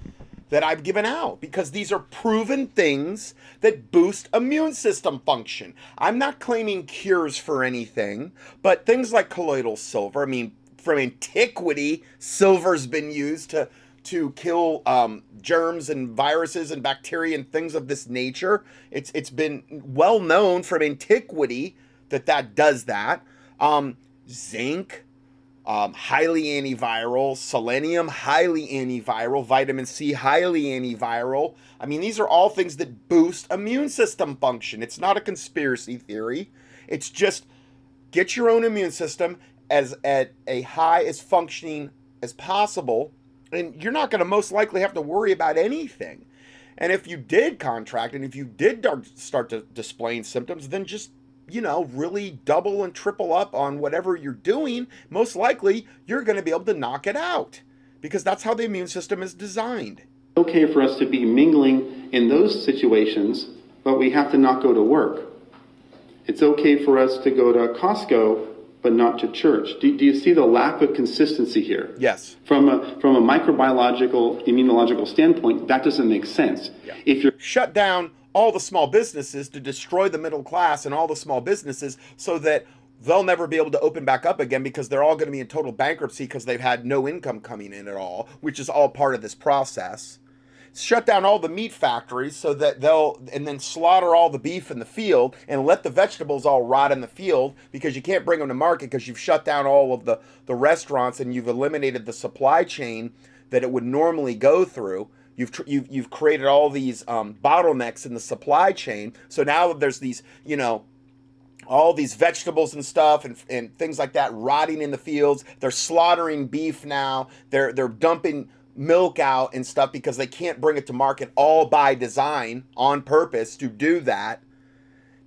that I've given out because these are proven things that boost immune system function. I'm not claiming cures for anything, but things like colloidal silver, I mean from antiquity, silver's been used to to kill um, germs and viruses and bacteria and things of this nature. It's it's been well known from antiquity that that does that. Um, zinc, um, highly antiviral, selenium, highly antiviral, vitamin C, highly antiviral. I mean, these are all things that boost immune system function. It's not a conspiracy theory. It's just get your own immune system as at a high as functioning as possible, and you're not going to most likely have to worry about anything. And if you did contract, and if you did start to displaying symptoms, then just you know, really double and triple up on whatever you're doing, most likely you're going to be able to knock it out because that's how the immune system is designed. okay for us to be mingling in those situations, but we have to not go to work. It's okay for us to go to Costco, but not to church. Do, do you see the lack of consistency here? Yes. From a, from a microbiological, immunological standpoint, that doesn't make sense. If you're Shut down all the small businesses to destroy the middle class and all the small businesses so that they'll never be able to open back up again because they're all going to be in total bankruptcy because they've had no income coming in at all, which is all part of this process. Shut down all the meat factories so that they'll, and then slaughter all the beef in the field and let the vegetables all rot in the field because you can't bring them to market because you've shut down all of the, the restaurants and you've eliminated the supply chain that it would normally go through. You've, tr- you've, you've created all these um, bottlenecks in the supply chain. So now there's these, you know, all these vegetables and stuff and, and things like that rotting in the fields. They're slaughtering beef now. They're they're dumping milk out and stuff because they can't bring it to market all by design on purpose to do that.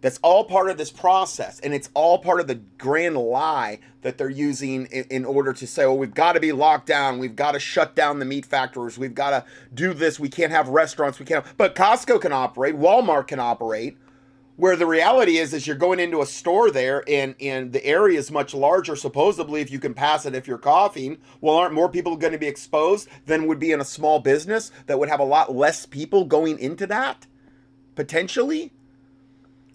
That's all part of this process and it's all part of the grand lie that they're using in, in order to say, "Well, we've got to be locked down. We've got to shut down the meat factories. We've got to do this. We can't have restaurants. We can't. But Costco can operate. Walmart can operate. Where the reality is, is you're going into a store there, and and the area is much larger. Supposedly, if you can pass it if you're coughing, well, aren't more people going to be exposed than would be in a small business that would have a lot less people going into that potentially?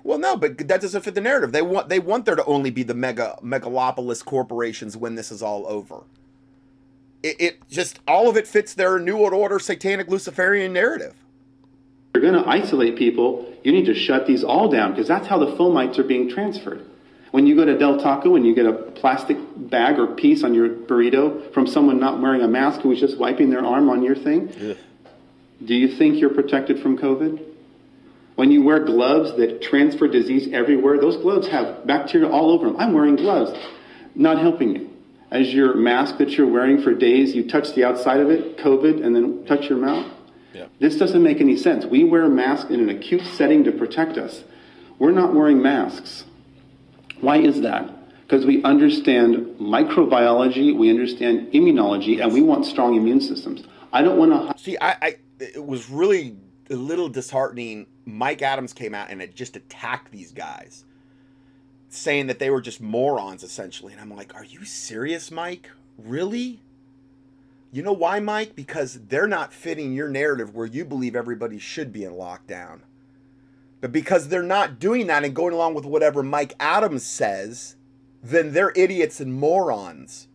Well, no, but that doesn't fit the narrative. They want they want there to only be the mega megalopolis corporations when this is all over. It, it just all of it fits their new world order satanic Luciferian narrative. You're going to isolate people, you need to shut these all down because that's how the fomites are being transferred. When you go to Del Taco and you get a plastic bag or piece on your burrito from someone not wearing a mask who was just wiping their arm on your thing, Ugh. do you think you're protected from COVID? When you wear gloves that transfer disease everywhere, those gloves have bacteria all over them. I'm wearing gloves, not helping you. As your mask that you're wearing for days, you touch the outside of it, COVID, and then touch your mouth. Yeah. This doesn't make any sense. We wear masks in an acute setting to protect us. We're not wearing masks. Why is that? Because we understand microbiology, we understand immunology, and we want strong immune systems. I don't want to. See, I, I it was really a little disheartening. Mike Adams came out and just attacked these guys, saying that they were just morons essentially. And I'm like, are you serious, Mike? Really? You know why, Mike? Because they're not fitting your narrative where you believe everybody should be in lockdown. But because they're not doing that and going along with whatever Mike Adams says, then they're idiots and morons.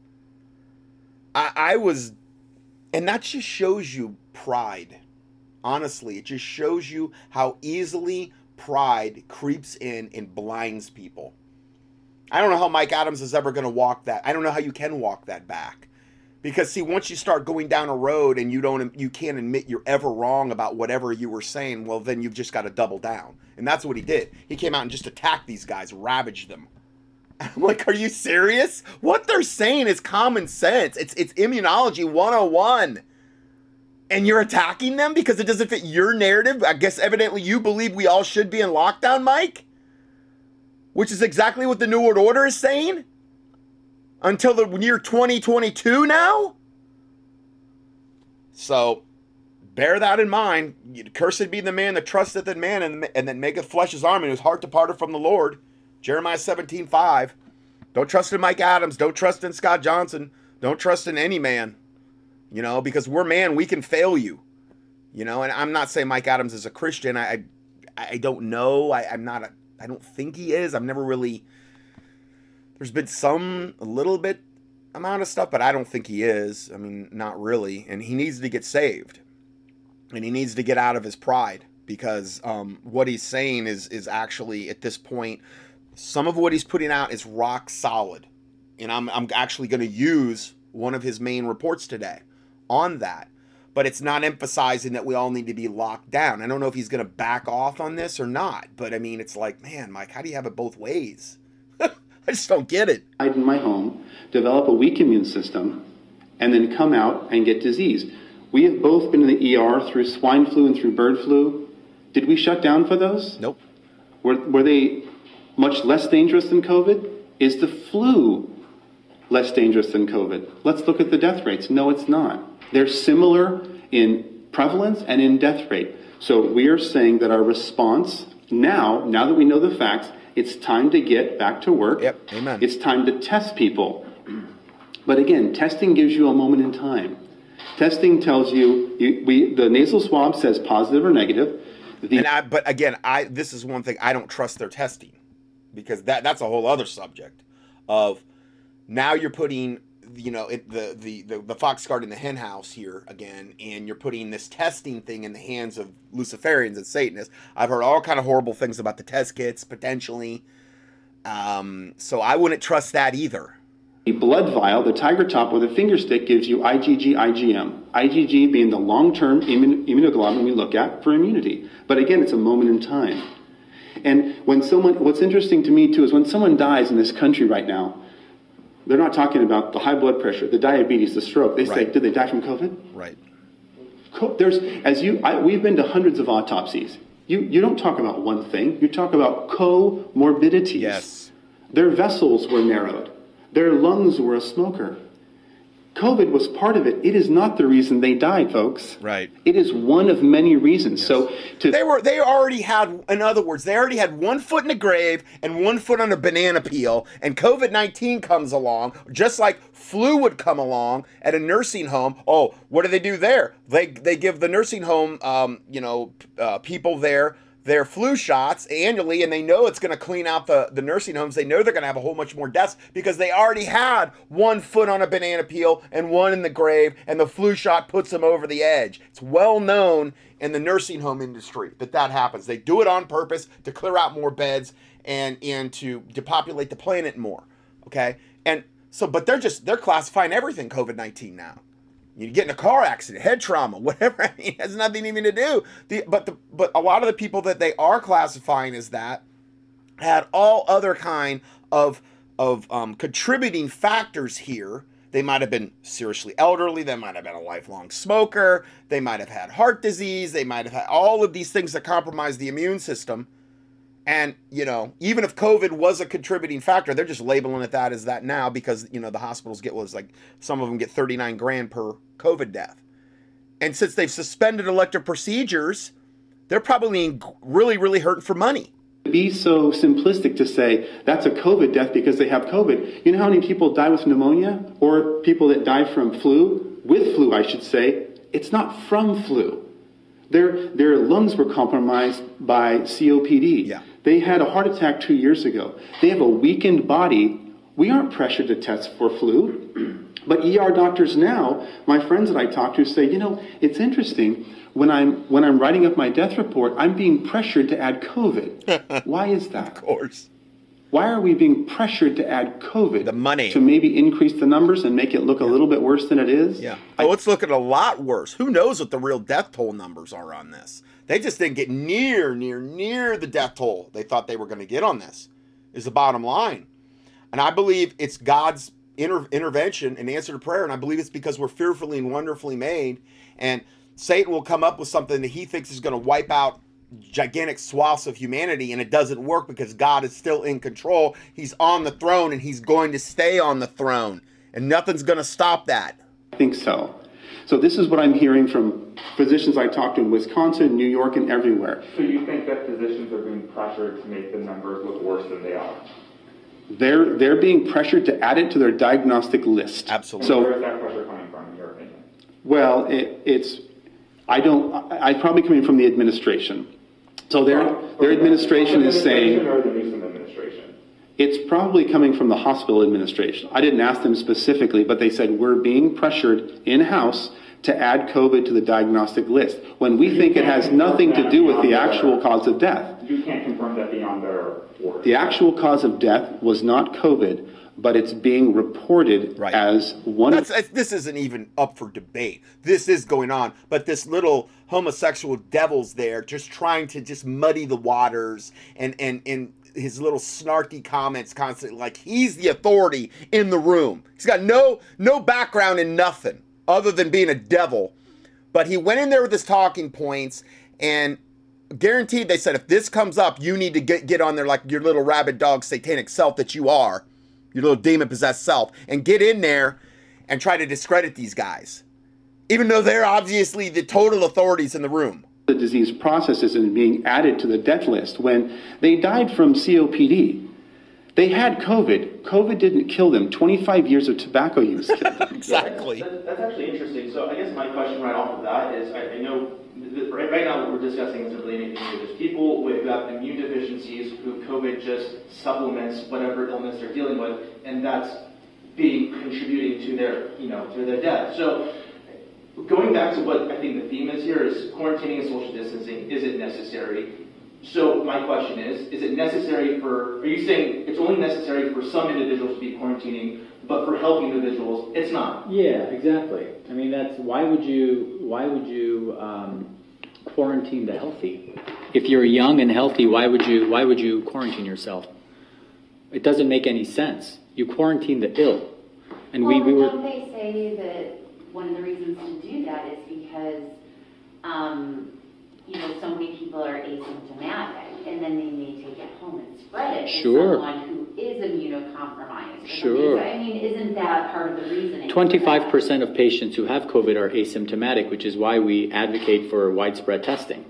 I, I was, and that just shows you pride. Honestly, it just shows you how easily pride creeps in and blinds people. I don't know how Mike Adams is ever going to walk that. I don't know how you can walk that back. Because see, once you start going down a road and you don't you can't admit you're ever wrong about whatever you were saying, well then you've just got to double down. And that's what he did. He came out and just attacked these guys, ravaged them. *laughs* I'm like, are you serious? What they're saying is common sense. It's it's immunology 101. And you're attacking them because it doesn't fit your narrative? I guess evidently you believe we all should be in lockdown, Mike? Which is exactly what the New World Order is saying? Until the year 2022 now? So bear that in mind. Cursed be the man that trusteth in man and, and that maketh flesh his arm and whose heart departed from the Lord. Jeremiah 17, 5. Don't trust in Mike Adams. Don't trust in Scott Johnson. Don't trust in any man. You know, because we're man, we can fail you. You know, and I'm not saying Mike Adams is a Christian. I I, I don't know. I, I'm not a I don't think he is. I've never really there's been some little bit amount of stuff, but I don't think he is. I mean, not really. And he needs to get saved. And he needs to get out of his pride because um, what he's saying is is actually at this point some of what he's putting out is rock solid. And I'm I'm actually going to use one of his main reports today on that. But it's not emphasizing that we all need to be locked down. I don't know if he's going to back off on this or not. But I mean, it's like, man, Mike, how do you have it both ways? *laughs* I just don't get it. hide in my home, develop a weak immune system, and then come out and get disease. We have both been in the ER through swine flu and through bird flu. Did we shut down for those? Nope. Were, were they much less dangerous than COVID? Is the flu less dangerous than COVID? Let's look at the death rates. No, it's not. They're similar in prevalence and in death rate. So we are saying that our response now, now that we know the facts, it's time to get back to work. Yep, amen. It's time to test people. But again, testing gives you a moment in time. Testing tells you, you we, the nasal swab says positive or negative. The, And I, but again, I this is one thing I don't trust their testing because that that's a whole other subject of now you're putting you know it, the, the the the fox guard in the hen house here again and you're putting this testing thing in the hands of luciferians and satanists i've heard all kind of horrible things about the test kits potentially um, so i wouldn't trust that either The blood vial, the tiger top with a finger stick gives you IgG, IgM. IgG being the long-term immun- immunoglobulin we look at for immunity. But again, it's a moment in time. And when someone, what's interesting to me too is when someone dies in this country right now, they're not talking about the high blood pressure, the diabetes, the stroke. They say, did they die from COVID? right Co- There's, as you, I, we've been to hundreds of autopsies. You, you don't talk about one thing. You talk about comorbidities. Yes. Their vessels were narrowed. Their lungs were a smoker. COVID was part of it. It is not the reason they died, folks. Right. It is one of many reasons. So to They were they already had in other words, they already had one foot in the grave and one foot on a banana peel, and COVID-19 comes along, just like flu would come along at a nursing home. Oh, what do they do there? They they give the nursing home um, you know, uh, people there their flu shots annually and they know it's going to clean out the, the nursing homes. They know they're going to have a whole much more deaths because they already had one foot on a banana peel and one in the grave, and the flu shot puts them over the edge. It's well known in the nursing home industry that that happens. They do it on purpose to clear out more beds and, and to depopulate the planet more. Okay. And so, but they're just, they're classifying everything COVID 19 now you get in a car accident, head trauma, *laughs* whatever. I mean, it has nothing even to do. The, but the, but a lot of the people that they are classifying as that had all other kind of of um, contributing factors here. They might have been seriously elderly. They might have been a lifelong smoker. They might have had heart disease. They might have had all of these things that compromise the immune system. And, you know, even if COVID was a contributing factor, they're just labeling it that as that now because, you know, the hospitals get was like some of them get 39 grand per COVID death. And since they've suspended elective procedures, they're probably really, really hurting for money. Be so simplistic to say that's a COVID death because they have COVID. You know how many people die with pneumonia or people that die from flu? With flu, I should say. It's not from flu. Their, their lungs were compromised by COPD. Yeah. They had a heart attack two years ago. They have a weakened body. We aren't pressured to test for flu. But ER doctors now, my friends that I talk to say, you know, it's interesting. When I'm when I'm writing up my death report, I'm being pressured to add COVID. *laughs* Why is that? Of course. Why are we being pressured to add COVID? The money. To maybe increase the numbers and make it look a little bit worse than it is? Yeah. Oh, it's looking a lot worse. Who knows what the real death toll numbers are on this? They just didn't get near, near, near the death toll they thought they were going to get on this, is the bottom line. And I believe it's God's inter- intervention and answer to prayer. And I believe it's because we're fearfully and wonderfully made. And Satan will come up with something that he thinks is going to wipe out gigantic swaths of humanity and it doesn't work because God is still in control. He's on the throne and he's going to stay on the throne and nothing's going to stop that. I think so. So this is what I'm hearing from physicians I talk to in Wisconsin, New York, and everywhere. So you think that physicians are being pressured to make the numbers look worse than they are? They're they're being pressured to add it to their diagnostic list. Absolutely. So Where is that pressure coming from, in your opinion? Well, it, it's, I don't, I, I probably coming from the administration. So their, their administration is saying, Or the Newsom administration? It's probably coming from the hospital administration. I didn't ask them specifically, but they said, we're being pressured in-house to add COVID to the diagnostic list, when we think it has nothing to do with the actual cause of death. You can't confirm that beyond their orders. The actual cause of death was not COVID, but it's being reported Right. as one of That's, this isn't even up for debate. This is going on, but this little homosexual devil's there, just trying to just muddy the waters, and and and his little snarky comments constantly, like he's the authority in the room. He's got no no background in nothing other than being a devil, but he went in there with his talking points and. Guaranteed, they said if this comes up, you need to get get on there like your little rabid dog satanic self that you are, your little demon possessed self, and get in there and try to discredit these guys, even though they're obviously the total authorities in the room. The disease processes and being added to the death list when they died from COPD. They had COVID. COVID didn't kill them. 25 years of tobacco use killed them. *laughs* Exactly. That, that's actually interesting. So I guess my question right off of that is, I, I know that right, right now what we're discussing isn't really anything new. There's people with, who have immune deficiencies who COVID just supplements whatever illness they're dealing with, and that's being contributing to their, you know, to their death. So going back to what I think the theme is here is quarantining and social distancing. Is it necessary? So my question is, is it necessary for, are you saying it's only necessary for some individuals to be quarantining, but for healthy individuals, it's not? Yeah, exactly. I mean, that's why would you why would you um, quarantine the healthy? If you're young and healthy, why would you why would you quarantine yourself? It doesn't make any sense. You quarantine the ill, and we, well, we were don't they say that one of the reasons to do that is because, um, you know, so many people are asymptomatic, and then they may take it home and spread it Sure. to someone who is immunocompromised. Sure. I mean, isn't that part of the reasoning? Twenty-five percent of patients who have COVID are asymptomatic, which is why we advocate for widespread testing.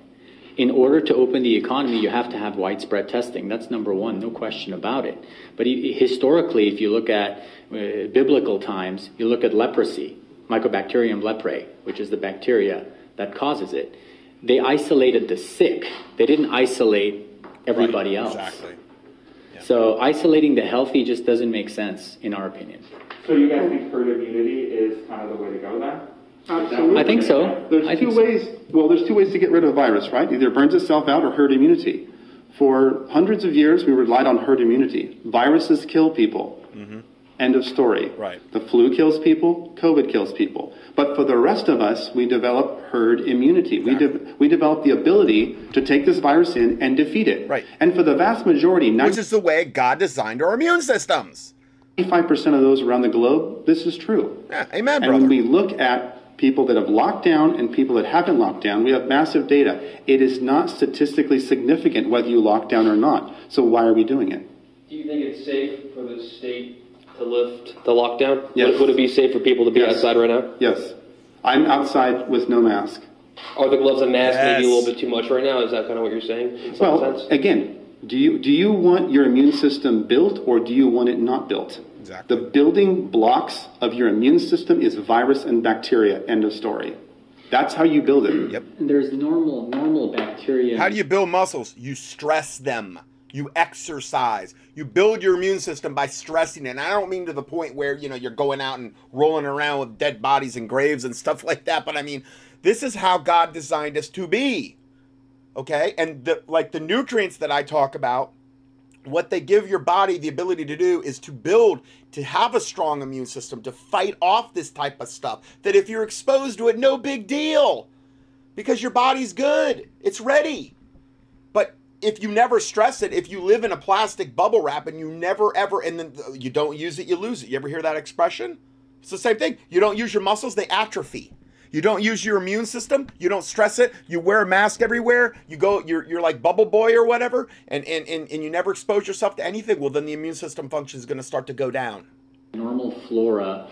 In order to open the economy, you have to have widespread testing. That's number one, no question about it. But historically, if you look at uh, biblical times, you look at leprosy, Mycobacterium leprae, which is the bacteria that causes it. They isolated the sick. They didn't isolate everybody else. Exactly. So isolating the healthy just doesn't make sense, in our opinion. So you guys think herd immunity is kind of the way to go then? Absolutely. I think so. There's I two think so. ways. Well, there's two ways to get rid of a virus, right? Either it burns itself out or herd immunity. For hundreds of years, we relied on herd immunity. Viruses kill people. Mm-hmm. End of story. Right. The flu kills people. COVID kills people. But for the rest of us, we develop herd immunity. We de- we develop the ability to take this virus in and defeat it. Right. And for the vast majority, Which is the way God designed our immune systems. 95% of those around the globe, this is true. Yeah, amen, And when we look at people that have locked down and people that haven't locked down, we have massive data. It is not statistically significant whether you lock down or not. So why are we doing it? Do you think it's safe for the state to lift the lockdown? Yes. Would, would it be safe for people to be Yes. outside right now? Yes. I'm outside with no mask. Oh, Are the gloves and mask maybe a Yes. little bit too much right now? Is that kind of what you're saying in some Well, sense? again, do you do you want your immune system built or do you want it not built? Exactly. The building blocks of your immune system is virus and bacteria. End of story. That's how you build it. Yep. And there's normal normal bacteria. How do you build muscles? You stress them. You exercise. You build your immune system by stressing. And I don't mean to the point where, you know, you're going out and rolling around with dead bodies and graves and stuff like that, but I mean, this is how God designed us to be. Okay? And the like the nutrients that I talk about, what they give your body the ability to do is to build to have a strong immune system to fight off this type of stuff that if you're exposed to it no big deal because your body's good it's ready but if you never stress it if you live in a plastic bubble wrap and you never ever and then you don't use it you lose it. You ever hear that expression? It's the same thing. You don't use your muscles they atrophy. You don't use your immune system you don't stress it. You wear a mask everywhere you go you're, you're like bubble boy or whatever and, and, and, and you never expose yourself to anything. Well then the immune system function is going to start to go down. Normal flora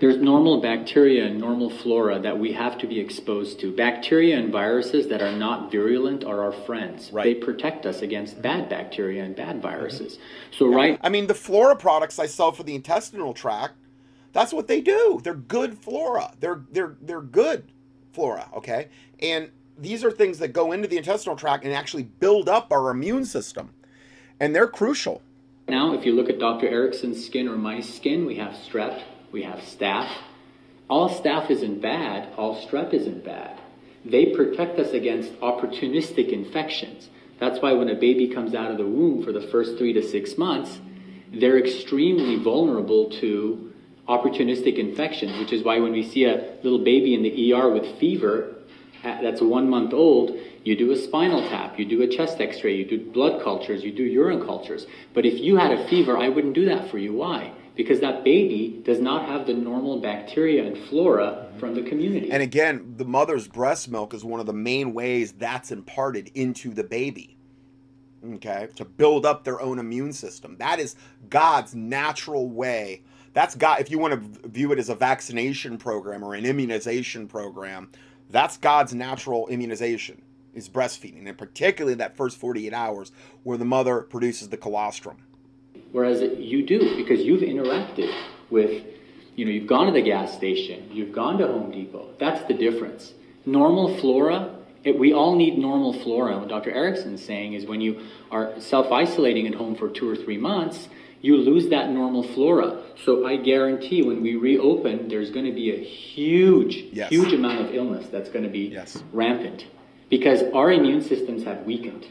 there's normal bacteria and normal flora that we have to be exposed to bacteria and viruses that are not virulent are our friends Right. they protect us against bad bacteria and bad mm-hmm. viruses so right I mean, the flora products I sell for the intestinal tract, that's what they do. They're good flora. They're they're they're good flora, okay? And these are things that go into the intestinal tract and actually build up our immune system. And they're crucial. Now, if you look at Dr. Erickson's skin or my skin, we have strep, we have staph. All staph isn't bad, all strep isn't bad. They protect us against opportunistic infections. That's why when a baby comes out of the womb for the first three to six months, they're extremely vulnerable to opportunistic infections, which is why when we see a little baby in the ER with fever uh, that's one month old, you do a spinal tap, you do a chest x ray, you do blood cultures, you do urine cultures. But if you had a fever, I wouldn't do that for you. Why? Because that baby does not have the normal bacteria and flora from the community. And again, the mother's breast milk is one of the main ways that's imparted into the baby. Okay? To build up their own immune system. That is God's natural way. That's God if you want to view it as a vaccination program or an immunization program, that's God's natural immunization is breastfeeding, and particularly that first 48 hours where the mother produces the colostrum. Whereas you do, because you've interacted with, you know, you've gone to the gas station, you've gone to Home Depot. That's the difference. Normal flora, it, we all need normal flora. What Dr. Erickson's saying is when you are self isolating at home for two or three months, you lose that normal flora. So I guarantee when we reopen, there's going to be a huge, Yes. huge amount of illness that's going to be Yes. rampant because our immune systems have weakened.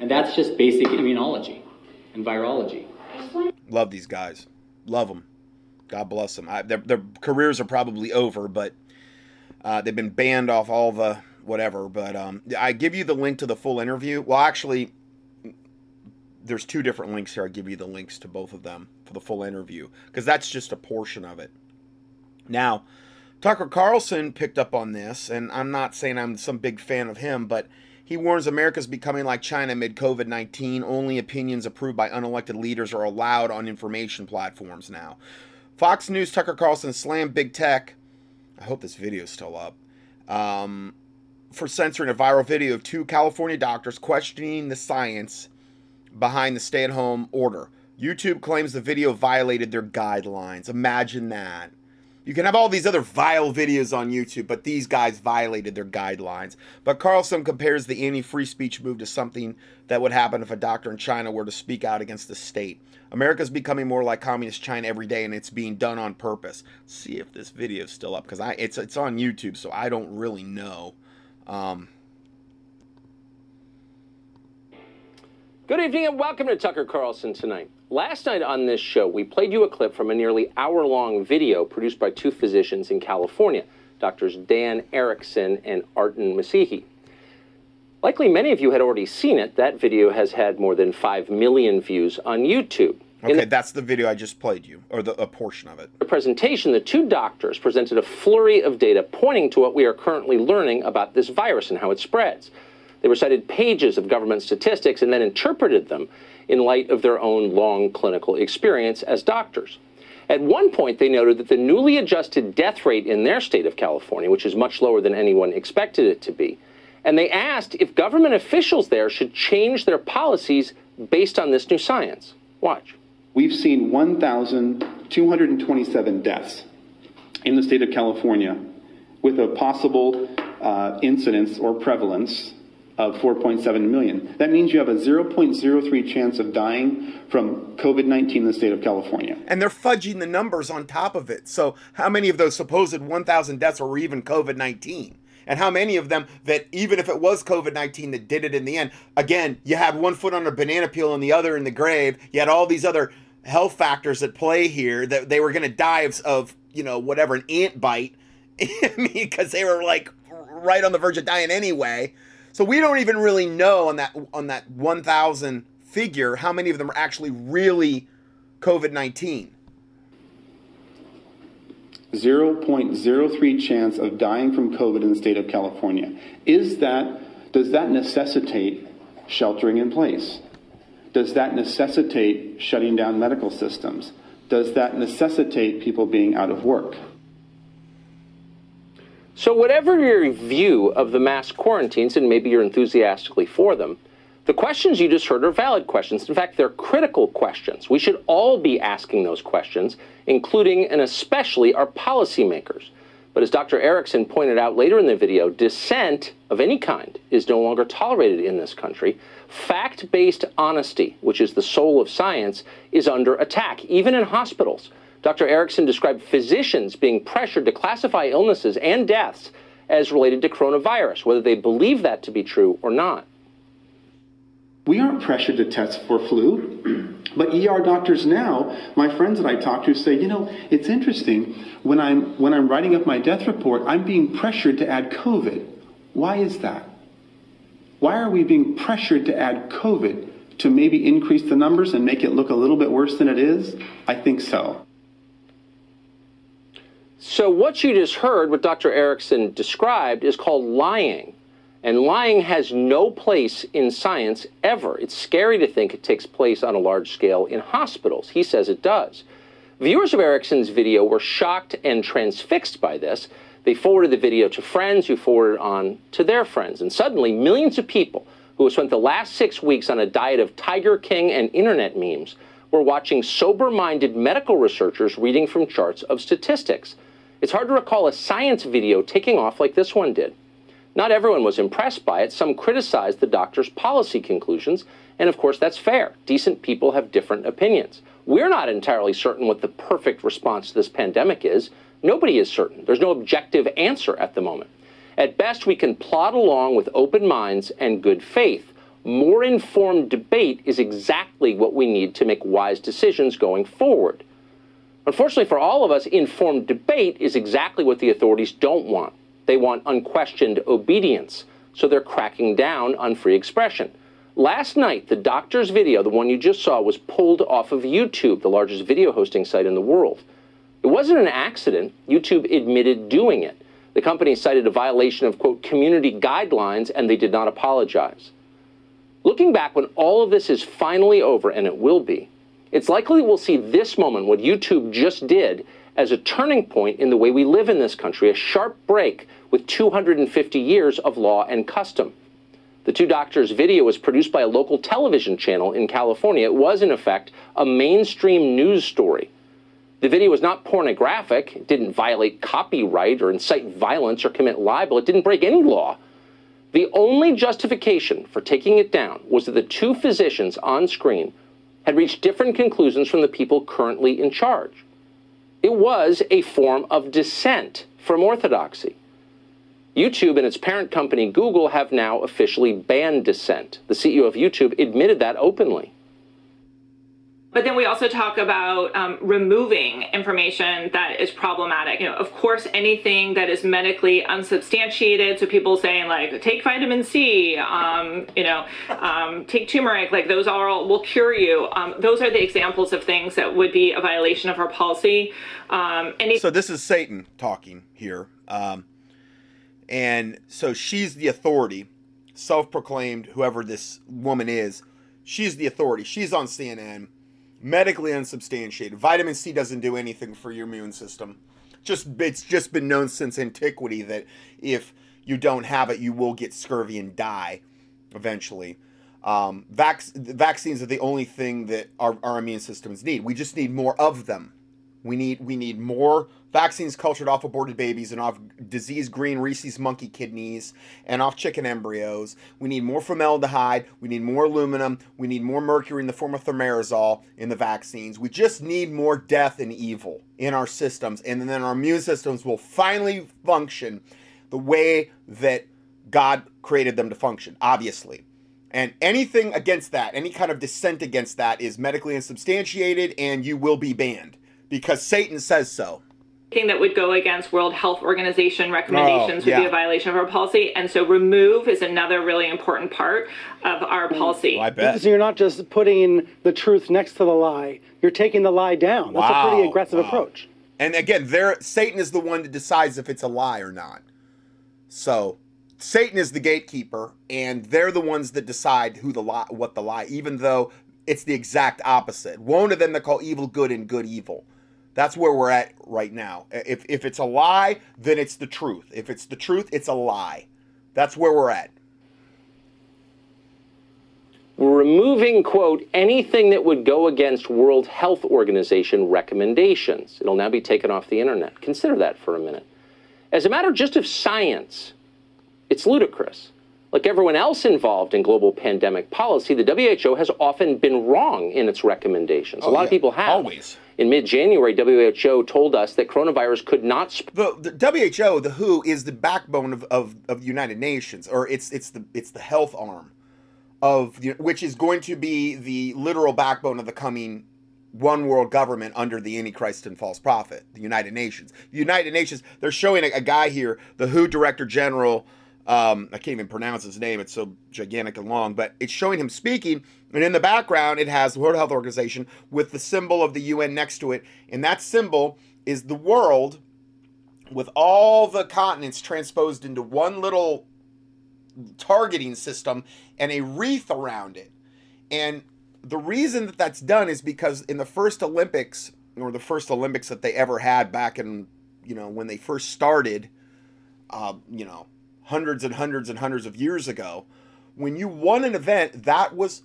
And that's just basic immunology and virology. Love these guys. Love them. God bless them. I, their, their careers are probably over, but uh, they've been banned off all the whatever. But um, I give you the link to the full interview. Well, actually, there's two different links here. I give you the links to both of them for the full interview because that's just a portion of it. Now, Tucker Carlson picked up on this, and I'm not saying I'm some big fan of him, but He warns America's becoming like China mid COVID 19. Only opinions approved by unelected leaders are allowed on information platforms now. Fox News Tucker Carlson slammed big tech. I hope this video is still up. Um, for censoring a viral video of two California doctors questioning the science behind the stay at home order. YouTube claims the video violated their guidelines. Imagine that. You can have all these other vile videos on YouTube, but these guys violated their guidelines. But Carlson compares the anti free speech move to something that would happen if a doctor in China were to speak out against the state. America's becoming more like communist China every day, and it's being done on purpose. Let's see if this video is still up because I it's it's on YouTube, so I don't really know. Um, Good evening and welcome to Tucker Carlson Tonight. Last night on this show, we played you a clip from a nearly hour long video produced by two physicians in California, Doctors Dan Erickson and Artin Massihi. Likely many of you had already seen it. That video has had more than 5 million views on YouTube. Okay, that's the video I just played you, or the, a portion of it. the presentation, the two doctors presented a flurry of data pointing to what we are currently learning about this virus and how it spreads. They recited pages of government statistics and then interpreted them in light of their own long clinical experience as doctors. At one point, they noted that the newly adjusted death rate in their state of California, which is much lower than anyone expected it to be, and they asked if government officials there should change their policies based on this new science. Watch. We've seen 1,227 deaths in the state of California with a possible uh, incidence or prevalence of 4.7 million. That means you have a 0.03 chance of dying from COVID 19 in the state of California. And they're fudging the numbers on top of it. So, how many of those supposed 1,000 deaths were even COVID 19? And how many of them that, even if it was COVID 19 that did it in the end, again, you had one foot on a banana peel and the other in the grave. You had all these other health factors at play here that they were going to die of, of, you know, whatever, an ant bite. *laughs* Because they were like right on the verge of dying anyway. So we don't even really know on that on that 1,000 figure how many of them are actually really COVID 19. 0.03 chance of dying from COVID in the state of California. Is that, does that necessitate sheltering in place? Does that necessitate shutting down medical systems? Does that necessitate people being out of work? So, whatever your view of the mass quarantines, and maybe you're enthusiastically for them, the questions you just heard are valid questions. In fact, they're critical questions. We should all be asking those questions, including and especially our policymakers. But as Dr. Erickson pointed out later in the video, dissent of any kind is no longer tolerated in this country. Fact based honesty, which is the soul of science, is under attack, even in hospitals. Dr. Erickson described physicians being pressured to classify illnesses and deaths as related to coronavirus, whether they believe that to be true or not. We aren't pressured to test for flu, *clears throat* but ER doctors now, my friends that I talk to say, you know, it's interesting when I'm when I'm writing up my death report, I'm being pressured to add COVID. Why is that? Why are we being pressured to add COVID to maybe increase the numbers and make it look a little bit worse than it is? I think so. So, what you just heard, what Dr. Erickson described, is called lying. And lying has no place in science ever. It's scary to think it takes place on a large scale in hospitals. He says it does. Viewers of Erickson's video were shocked and transfixed by this. They forwarded the video to friends who forwarded on to their friends. And suddenly, millions of people who have spent the last six weeks on a diet of Tiger King and internet memes were watching sober minded medical researchers reading from charts of statistics. It's hard to recall a science video taking off like this one did. Not everyone was impressed by it. Some criticized the doctor's policy conclusions, and of course, that's fair. Decent people have different opinions. We're not entirely certain what the perfect response to this pandemic is. Nobody is certain. There's no objective answer at the moment. At best, we can plod along with open minds and good faith. More informed debate is exactly what we need to make wise decisions going forward. Unfortunately for all of us, informed debate is exactly what the authorities don't want. They want unquestioned obedience, so they're cracking down on free expression. Last night, the doctor's video, the one you just saw, was pulled off of YouTube, the largest video hosting site in the world. It wasn't an accident. YouTube admitted doing it. The company cited a violation of, quote, community guidelines, and they did not apologize. Looking back, when all of this is finally over, and it will be, it's likely we'll see this moment, what YouTube just did, as a turning point in the way we live in this country, a sharp break with 250 years of law and custom. The two doctors' video was produced by a local television channel in California. It was, in effect, a mainstream news story. The video was not pornographic, it didn't violate copyright or incite violence or commit libel, it didn't break any law. The only justification for taking it down was that the two physicians on screen had reached different conclusions from the people currently in charge. It was a form of dissent from orthodoxy. YouTube and its parent company Google have now officially banned dissent. The CEO of YouTube admitted that openly. But then we also talk about um, removing information that is problematic. You know, of course, anything that is medically unsubstantiated. So people saying like, take vitamin C, um, you know, um, take turmeric, like those are all will cure you. Um, those are the examples of things that would be a violation of our policy. Um, any- so this is Satan talking here, um, and so she's the authority, self-proclaimed, whoever this woman is. She's the authority. She's on CNN medically unsubstantiated. Vitamin C doesn't do anything for your immune system. Just it's just been known since antiquity that if you don't have it, you will get scurvy and die eventually. Um, vac- vaccines are the only thing that our, our immune systems need. We just need more of them. We need we need more vaccines cultured off aborted babies and off disease green Rhesus monkey kidneys and off chicken embryos. We need more formaldehyde. We need more aluminum. We need more mercury in the form of thimerosal in the vaccines. We just need more death and evil in our systems, and then our immune systems will finally function the way that God created them to function. Obviously. And anything against that, any kind of dissent against that, is medically unsubstantiated and you will be banned because Satan says so. Thing that would go against World Health Organization recommendations Oh, yeah. would be a violation of our policy. And so remove is another really important part of our policy. I bet. So you're not just putting the truth next to the lie; you're taking the lie down. That's a pretty aggressive wow. approach. And again, there Satan is the one that decides if it's a lie or not. So Satan is the gatekeeper, and they're the ones that decide who the lie, what the lie, even though it's the exact opposite. Woe to them that call evil good and good evil. That's where we're at right now. If if it's a lie, then it's the truth. If it's the truth, it's a lie. That's where we're at. We're removing, quote, anything that would go against World Health Organization recommendations. It'll now be taken off the internet. Consider that for a minute. As a matter just of science, it's ludicrous. Like everyone else involved in global pandemic policy, the WHO has often been wrong in its recommendations. Oh, a lot yeah, of people have. always. In mid January, WHO told us that coronavirus could not spread. the, the WHO, the WHO, is the backbone of, of, of the United Nations, or it's it's the it's the health arm of the, which is going to be the literal backbone of the coming one world government under the Antichrist and false prophet, the United Nations. The United Nations, they're showing a, a guy here, the WHO Director General. Um, I can't even pronounce his name; it's so gigantic and long. But it's showing him speaking, and in the background, it has the World Health Organization with the symbol of the UN next to it, and that symbol is the world with all the continents transposed into one little targeting system and a wreath around it. And the reason that that's done is because in the first Olympics, or the first Olympics that they ever had back in, you know, when they first started, uh, you know, hundreds and hundreds and hundreds of years ago, when you won an event, that was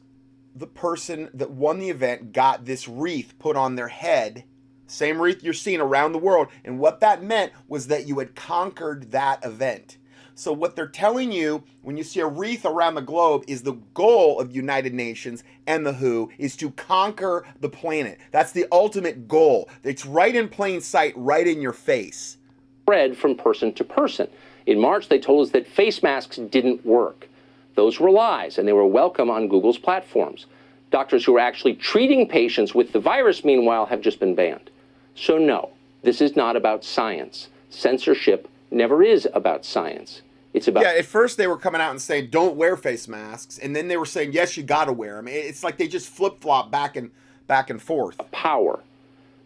the person that won the event got this wreath put on their head same wreath you're seeing around the world. And what that meant was that you had conquered that event. So, what they're telling you when you see a wreath around the globe is the goal of United Nations and the WHO is to conquer the planet. That's the ultimate goal. It's right in plain sight, right in your face. spread from person to person. In March, they told us that face masks didn't work. Those were lies, and they were welcome on Google's platforms. Doctors who are actually treating patients with the virus, meanwhile, have just been banned. So, no, this is not about science. Censorship never is about science. It's about Yeah, at first they were coming out and saying don't wear face masks, and then they were saying yes, you got to wear them. It's like they just flip flop back and back and forth. power.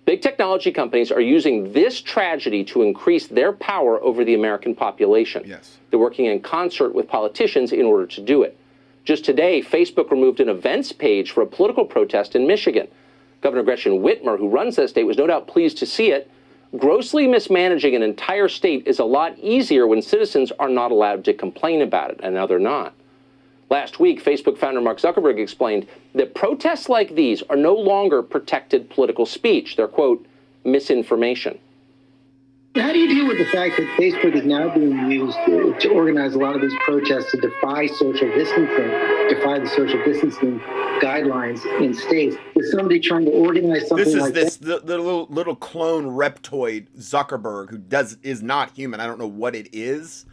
Big technology companies are using this tragedy to increase their power over the American population. Yes. They're working in concert with politicians in order to do it. Just today, Facebook removed an events page for a political protest in Michigan. Governor Gretchen Whitmer, who runs that state, was no doubt pleased to see it. Grossly mismanaging an entire state is a lot easier when citizens are not allowed to complain about it, and now they're not. Last week, Facebook founder Mark Zuckerberg explained that protests like these are no longer protected political speech. They're, quote, misinformation. How do you deal with the fact that Facebook is now being used to, to organize a lot of these protests to defy social distancing, defy the social distancing guidelines in states? Is somebody trying to organize something This is like this that? the, the little little clone reptoid Zuckerberg who does is not human. I don't know what it is.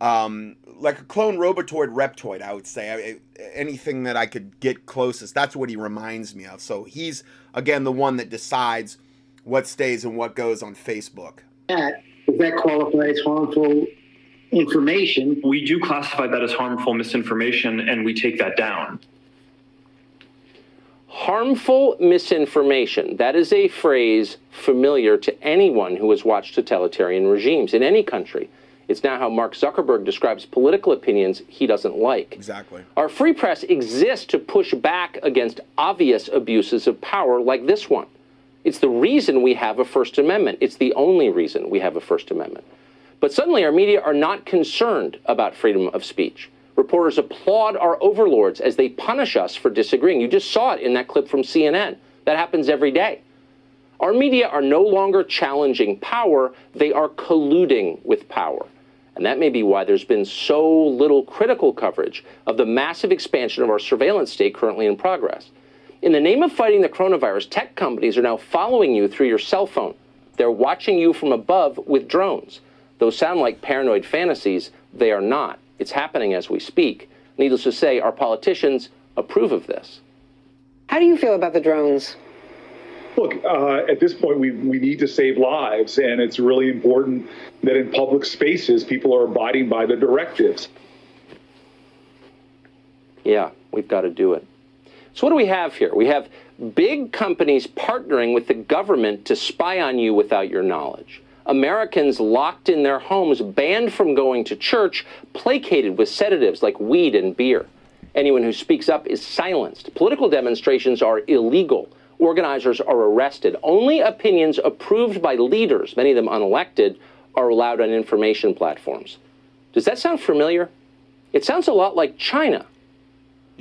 Um, like a clone robotoid reptoid, I would say. I, I- anything that I could get closest, that's what he reminds me of. So he's again the one that decides what stays and what goes on Facebook. that? Does that qualify as harmful information? We do classify that as harmful misinformation and we take that down. Harmful misinformation. That is a phrase familiar to anyone who has watched totalitarian regimes in any country. It's now how Mark Zuckerberg describes political opinions he doesn't like. Exactly. Our free press exists to push back against obvious abuses of power like this one. It's the reason we have a First Amendment. It's the only reason we have a First Amendment. But suddenly, our media are not concerned about freedom of speech. Reporters applaud our overlords as they punish us for disagreeing. You just saw it in that clip from CNN. That happens every day. Our media are no longer challenging power, they are colluding with power. And that may be why there's been so little critical coverage of the massive expansion of our surveillance state currently in progress. In the name of fighting the coronavirus, tech companies are now following you through your cell phone. They're watching you from above with drones. Those sound like paranoid fantasies. They are not. It's happening as we speak. Needless to say, our politicians approve of this. How do you feel about the drones? Look, uh, at this point, we, we need to save lives, and it's really important that in public spaces, people are abiding by the directives. Yeah, we've got to do it. So, what do we have here? We have big companies partnering with the government to spy on you without your knowledge. Americans locked in their homes, banned from going to church, placated with sedatives like weed and beer. Anyone who speaks up is silenced. Political demonstrations are illegal. Organizers are arrested. Only opinions approved by leaders, many of them unelected, are allowed on information platforms. Does that sound familiar? It sounds a lot like China.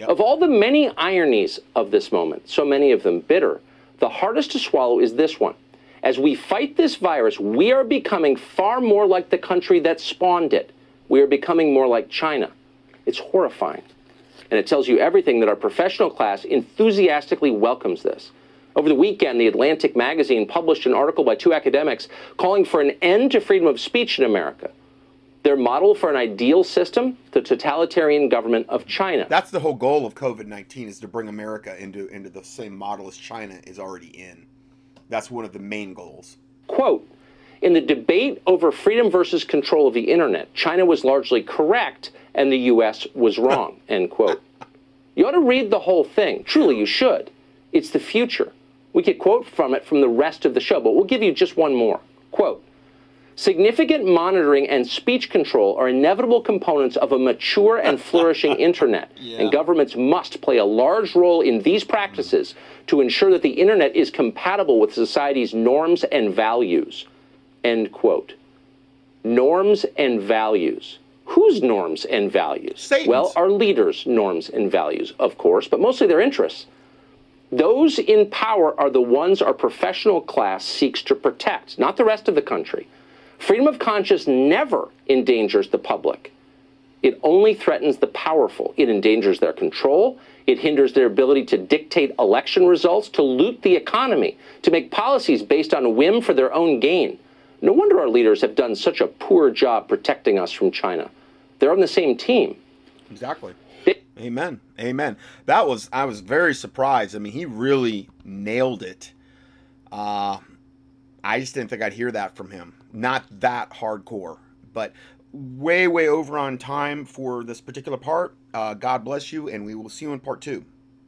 Of all the many ironies of this moment, so many of them bitter, the hardest to swallow is this one. As we fight this virus, we are becoming far more like the country that spawned it. We are becoming more like China. It's horrifying. And it tells you everything that our professional class enthusiastically welcomes this. Over the weekend, the Atlantic magazine published an article by two academics calling for an end to freedom of speech in America. Their model for an ideal system, the totalitarian government of China. That's the whole goal of COVID nineteen is to bring America into into the same model as China is already in. That's one of the main goals. Quote In the debate over freedom versus control of the internet, China was largely correct and the U.S. was wrong. *laughs* End quote. You ought to read the whole thing. Truly, you should. It's the future. We could quote from it from the rest of the show, but we'll give you just one more. Quote Significant monitoring and speech control are inevitable components of a mature and *laughs* flourishing internet, and governments must play a large role in these mm. practices to ensure that the internet is compatible with society's norms and values. End quote. Norms and values. Whose norms and values? Well, our leaders' norms and values, of course, but mostly their interests. Those in power are the ones our professional class seeks to protect, not the rest of the country. Freedom of conscience never endangers the public. It only threatens the powerful. It endangers their control. It hinders their ability to dictate election results, to loot the economy, to make policies based on whim for their own gain. No wonder our leaders have done such a poor job protecting us from China. They're on the same team. Exactly. Amen. Amen. That was I was very surprised. I mean, he really nailed it. Uh I just didn't think I'd hear that from him. Not that hardcore, but way way over on time for this particular part. Uh God bless you and we will see you in part 2.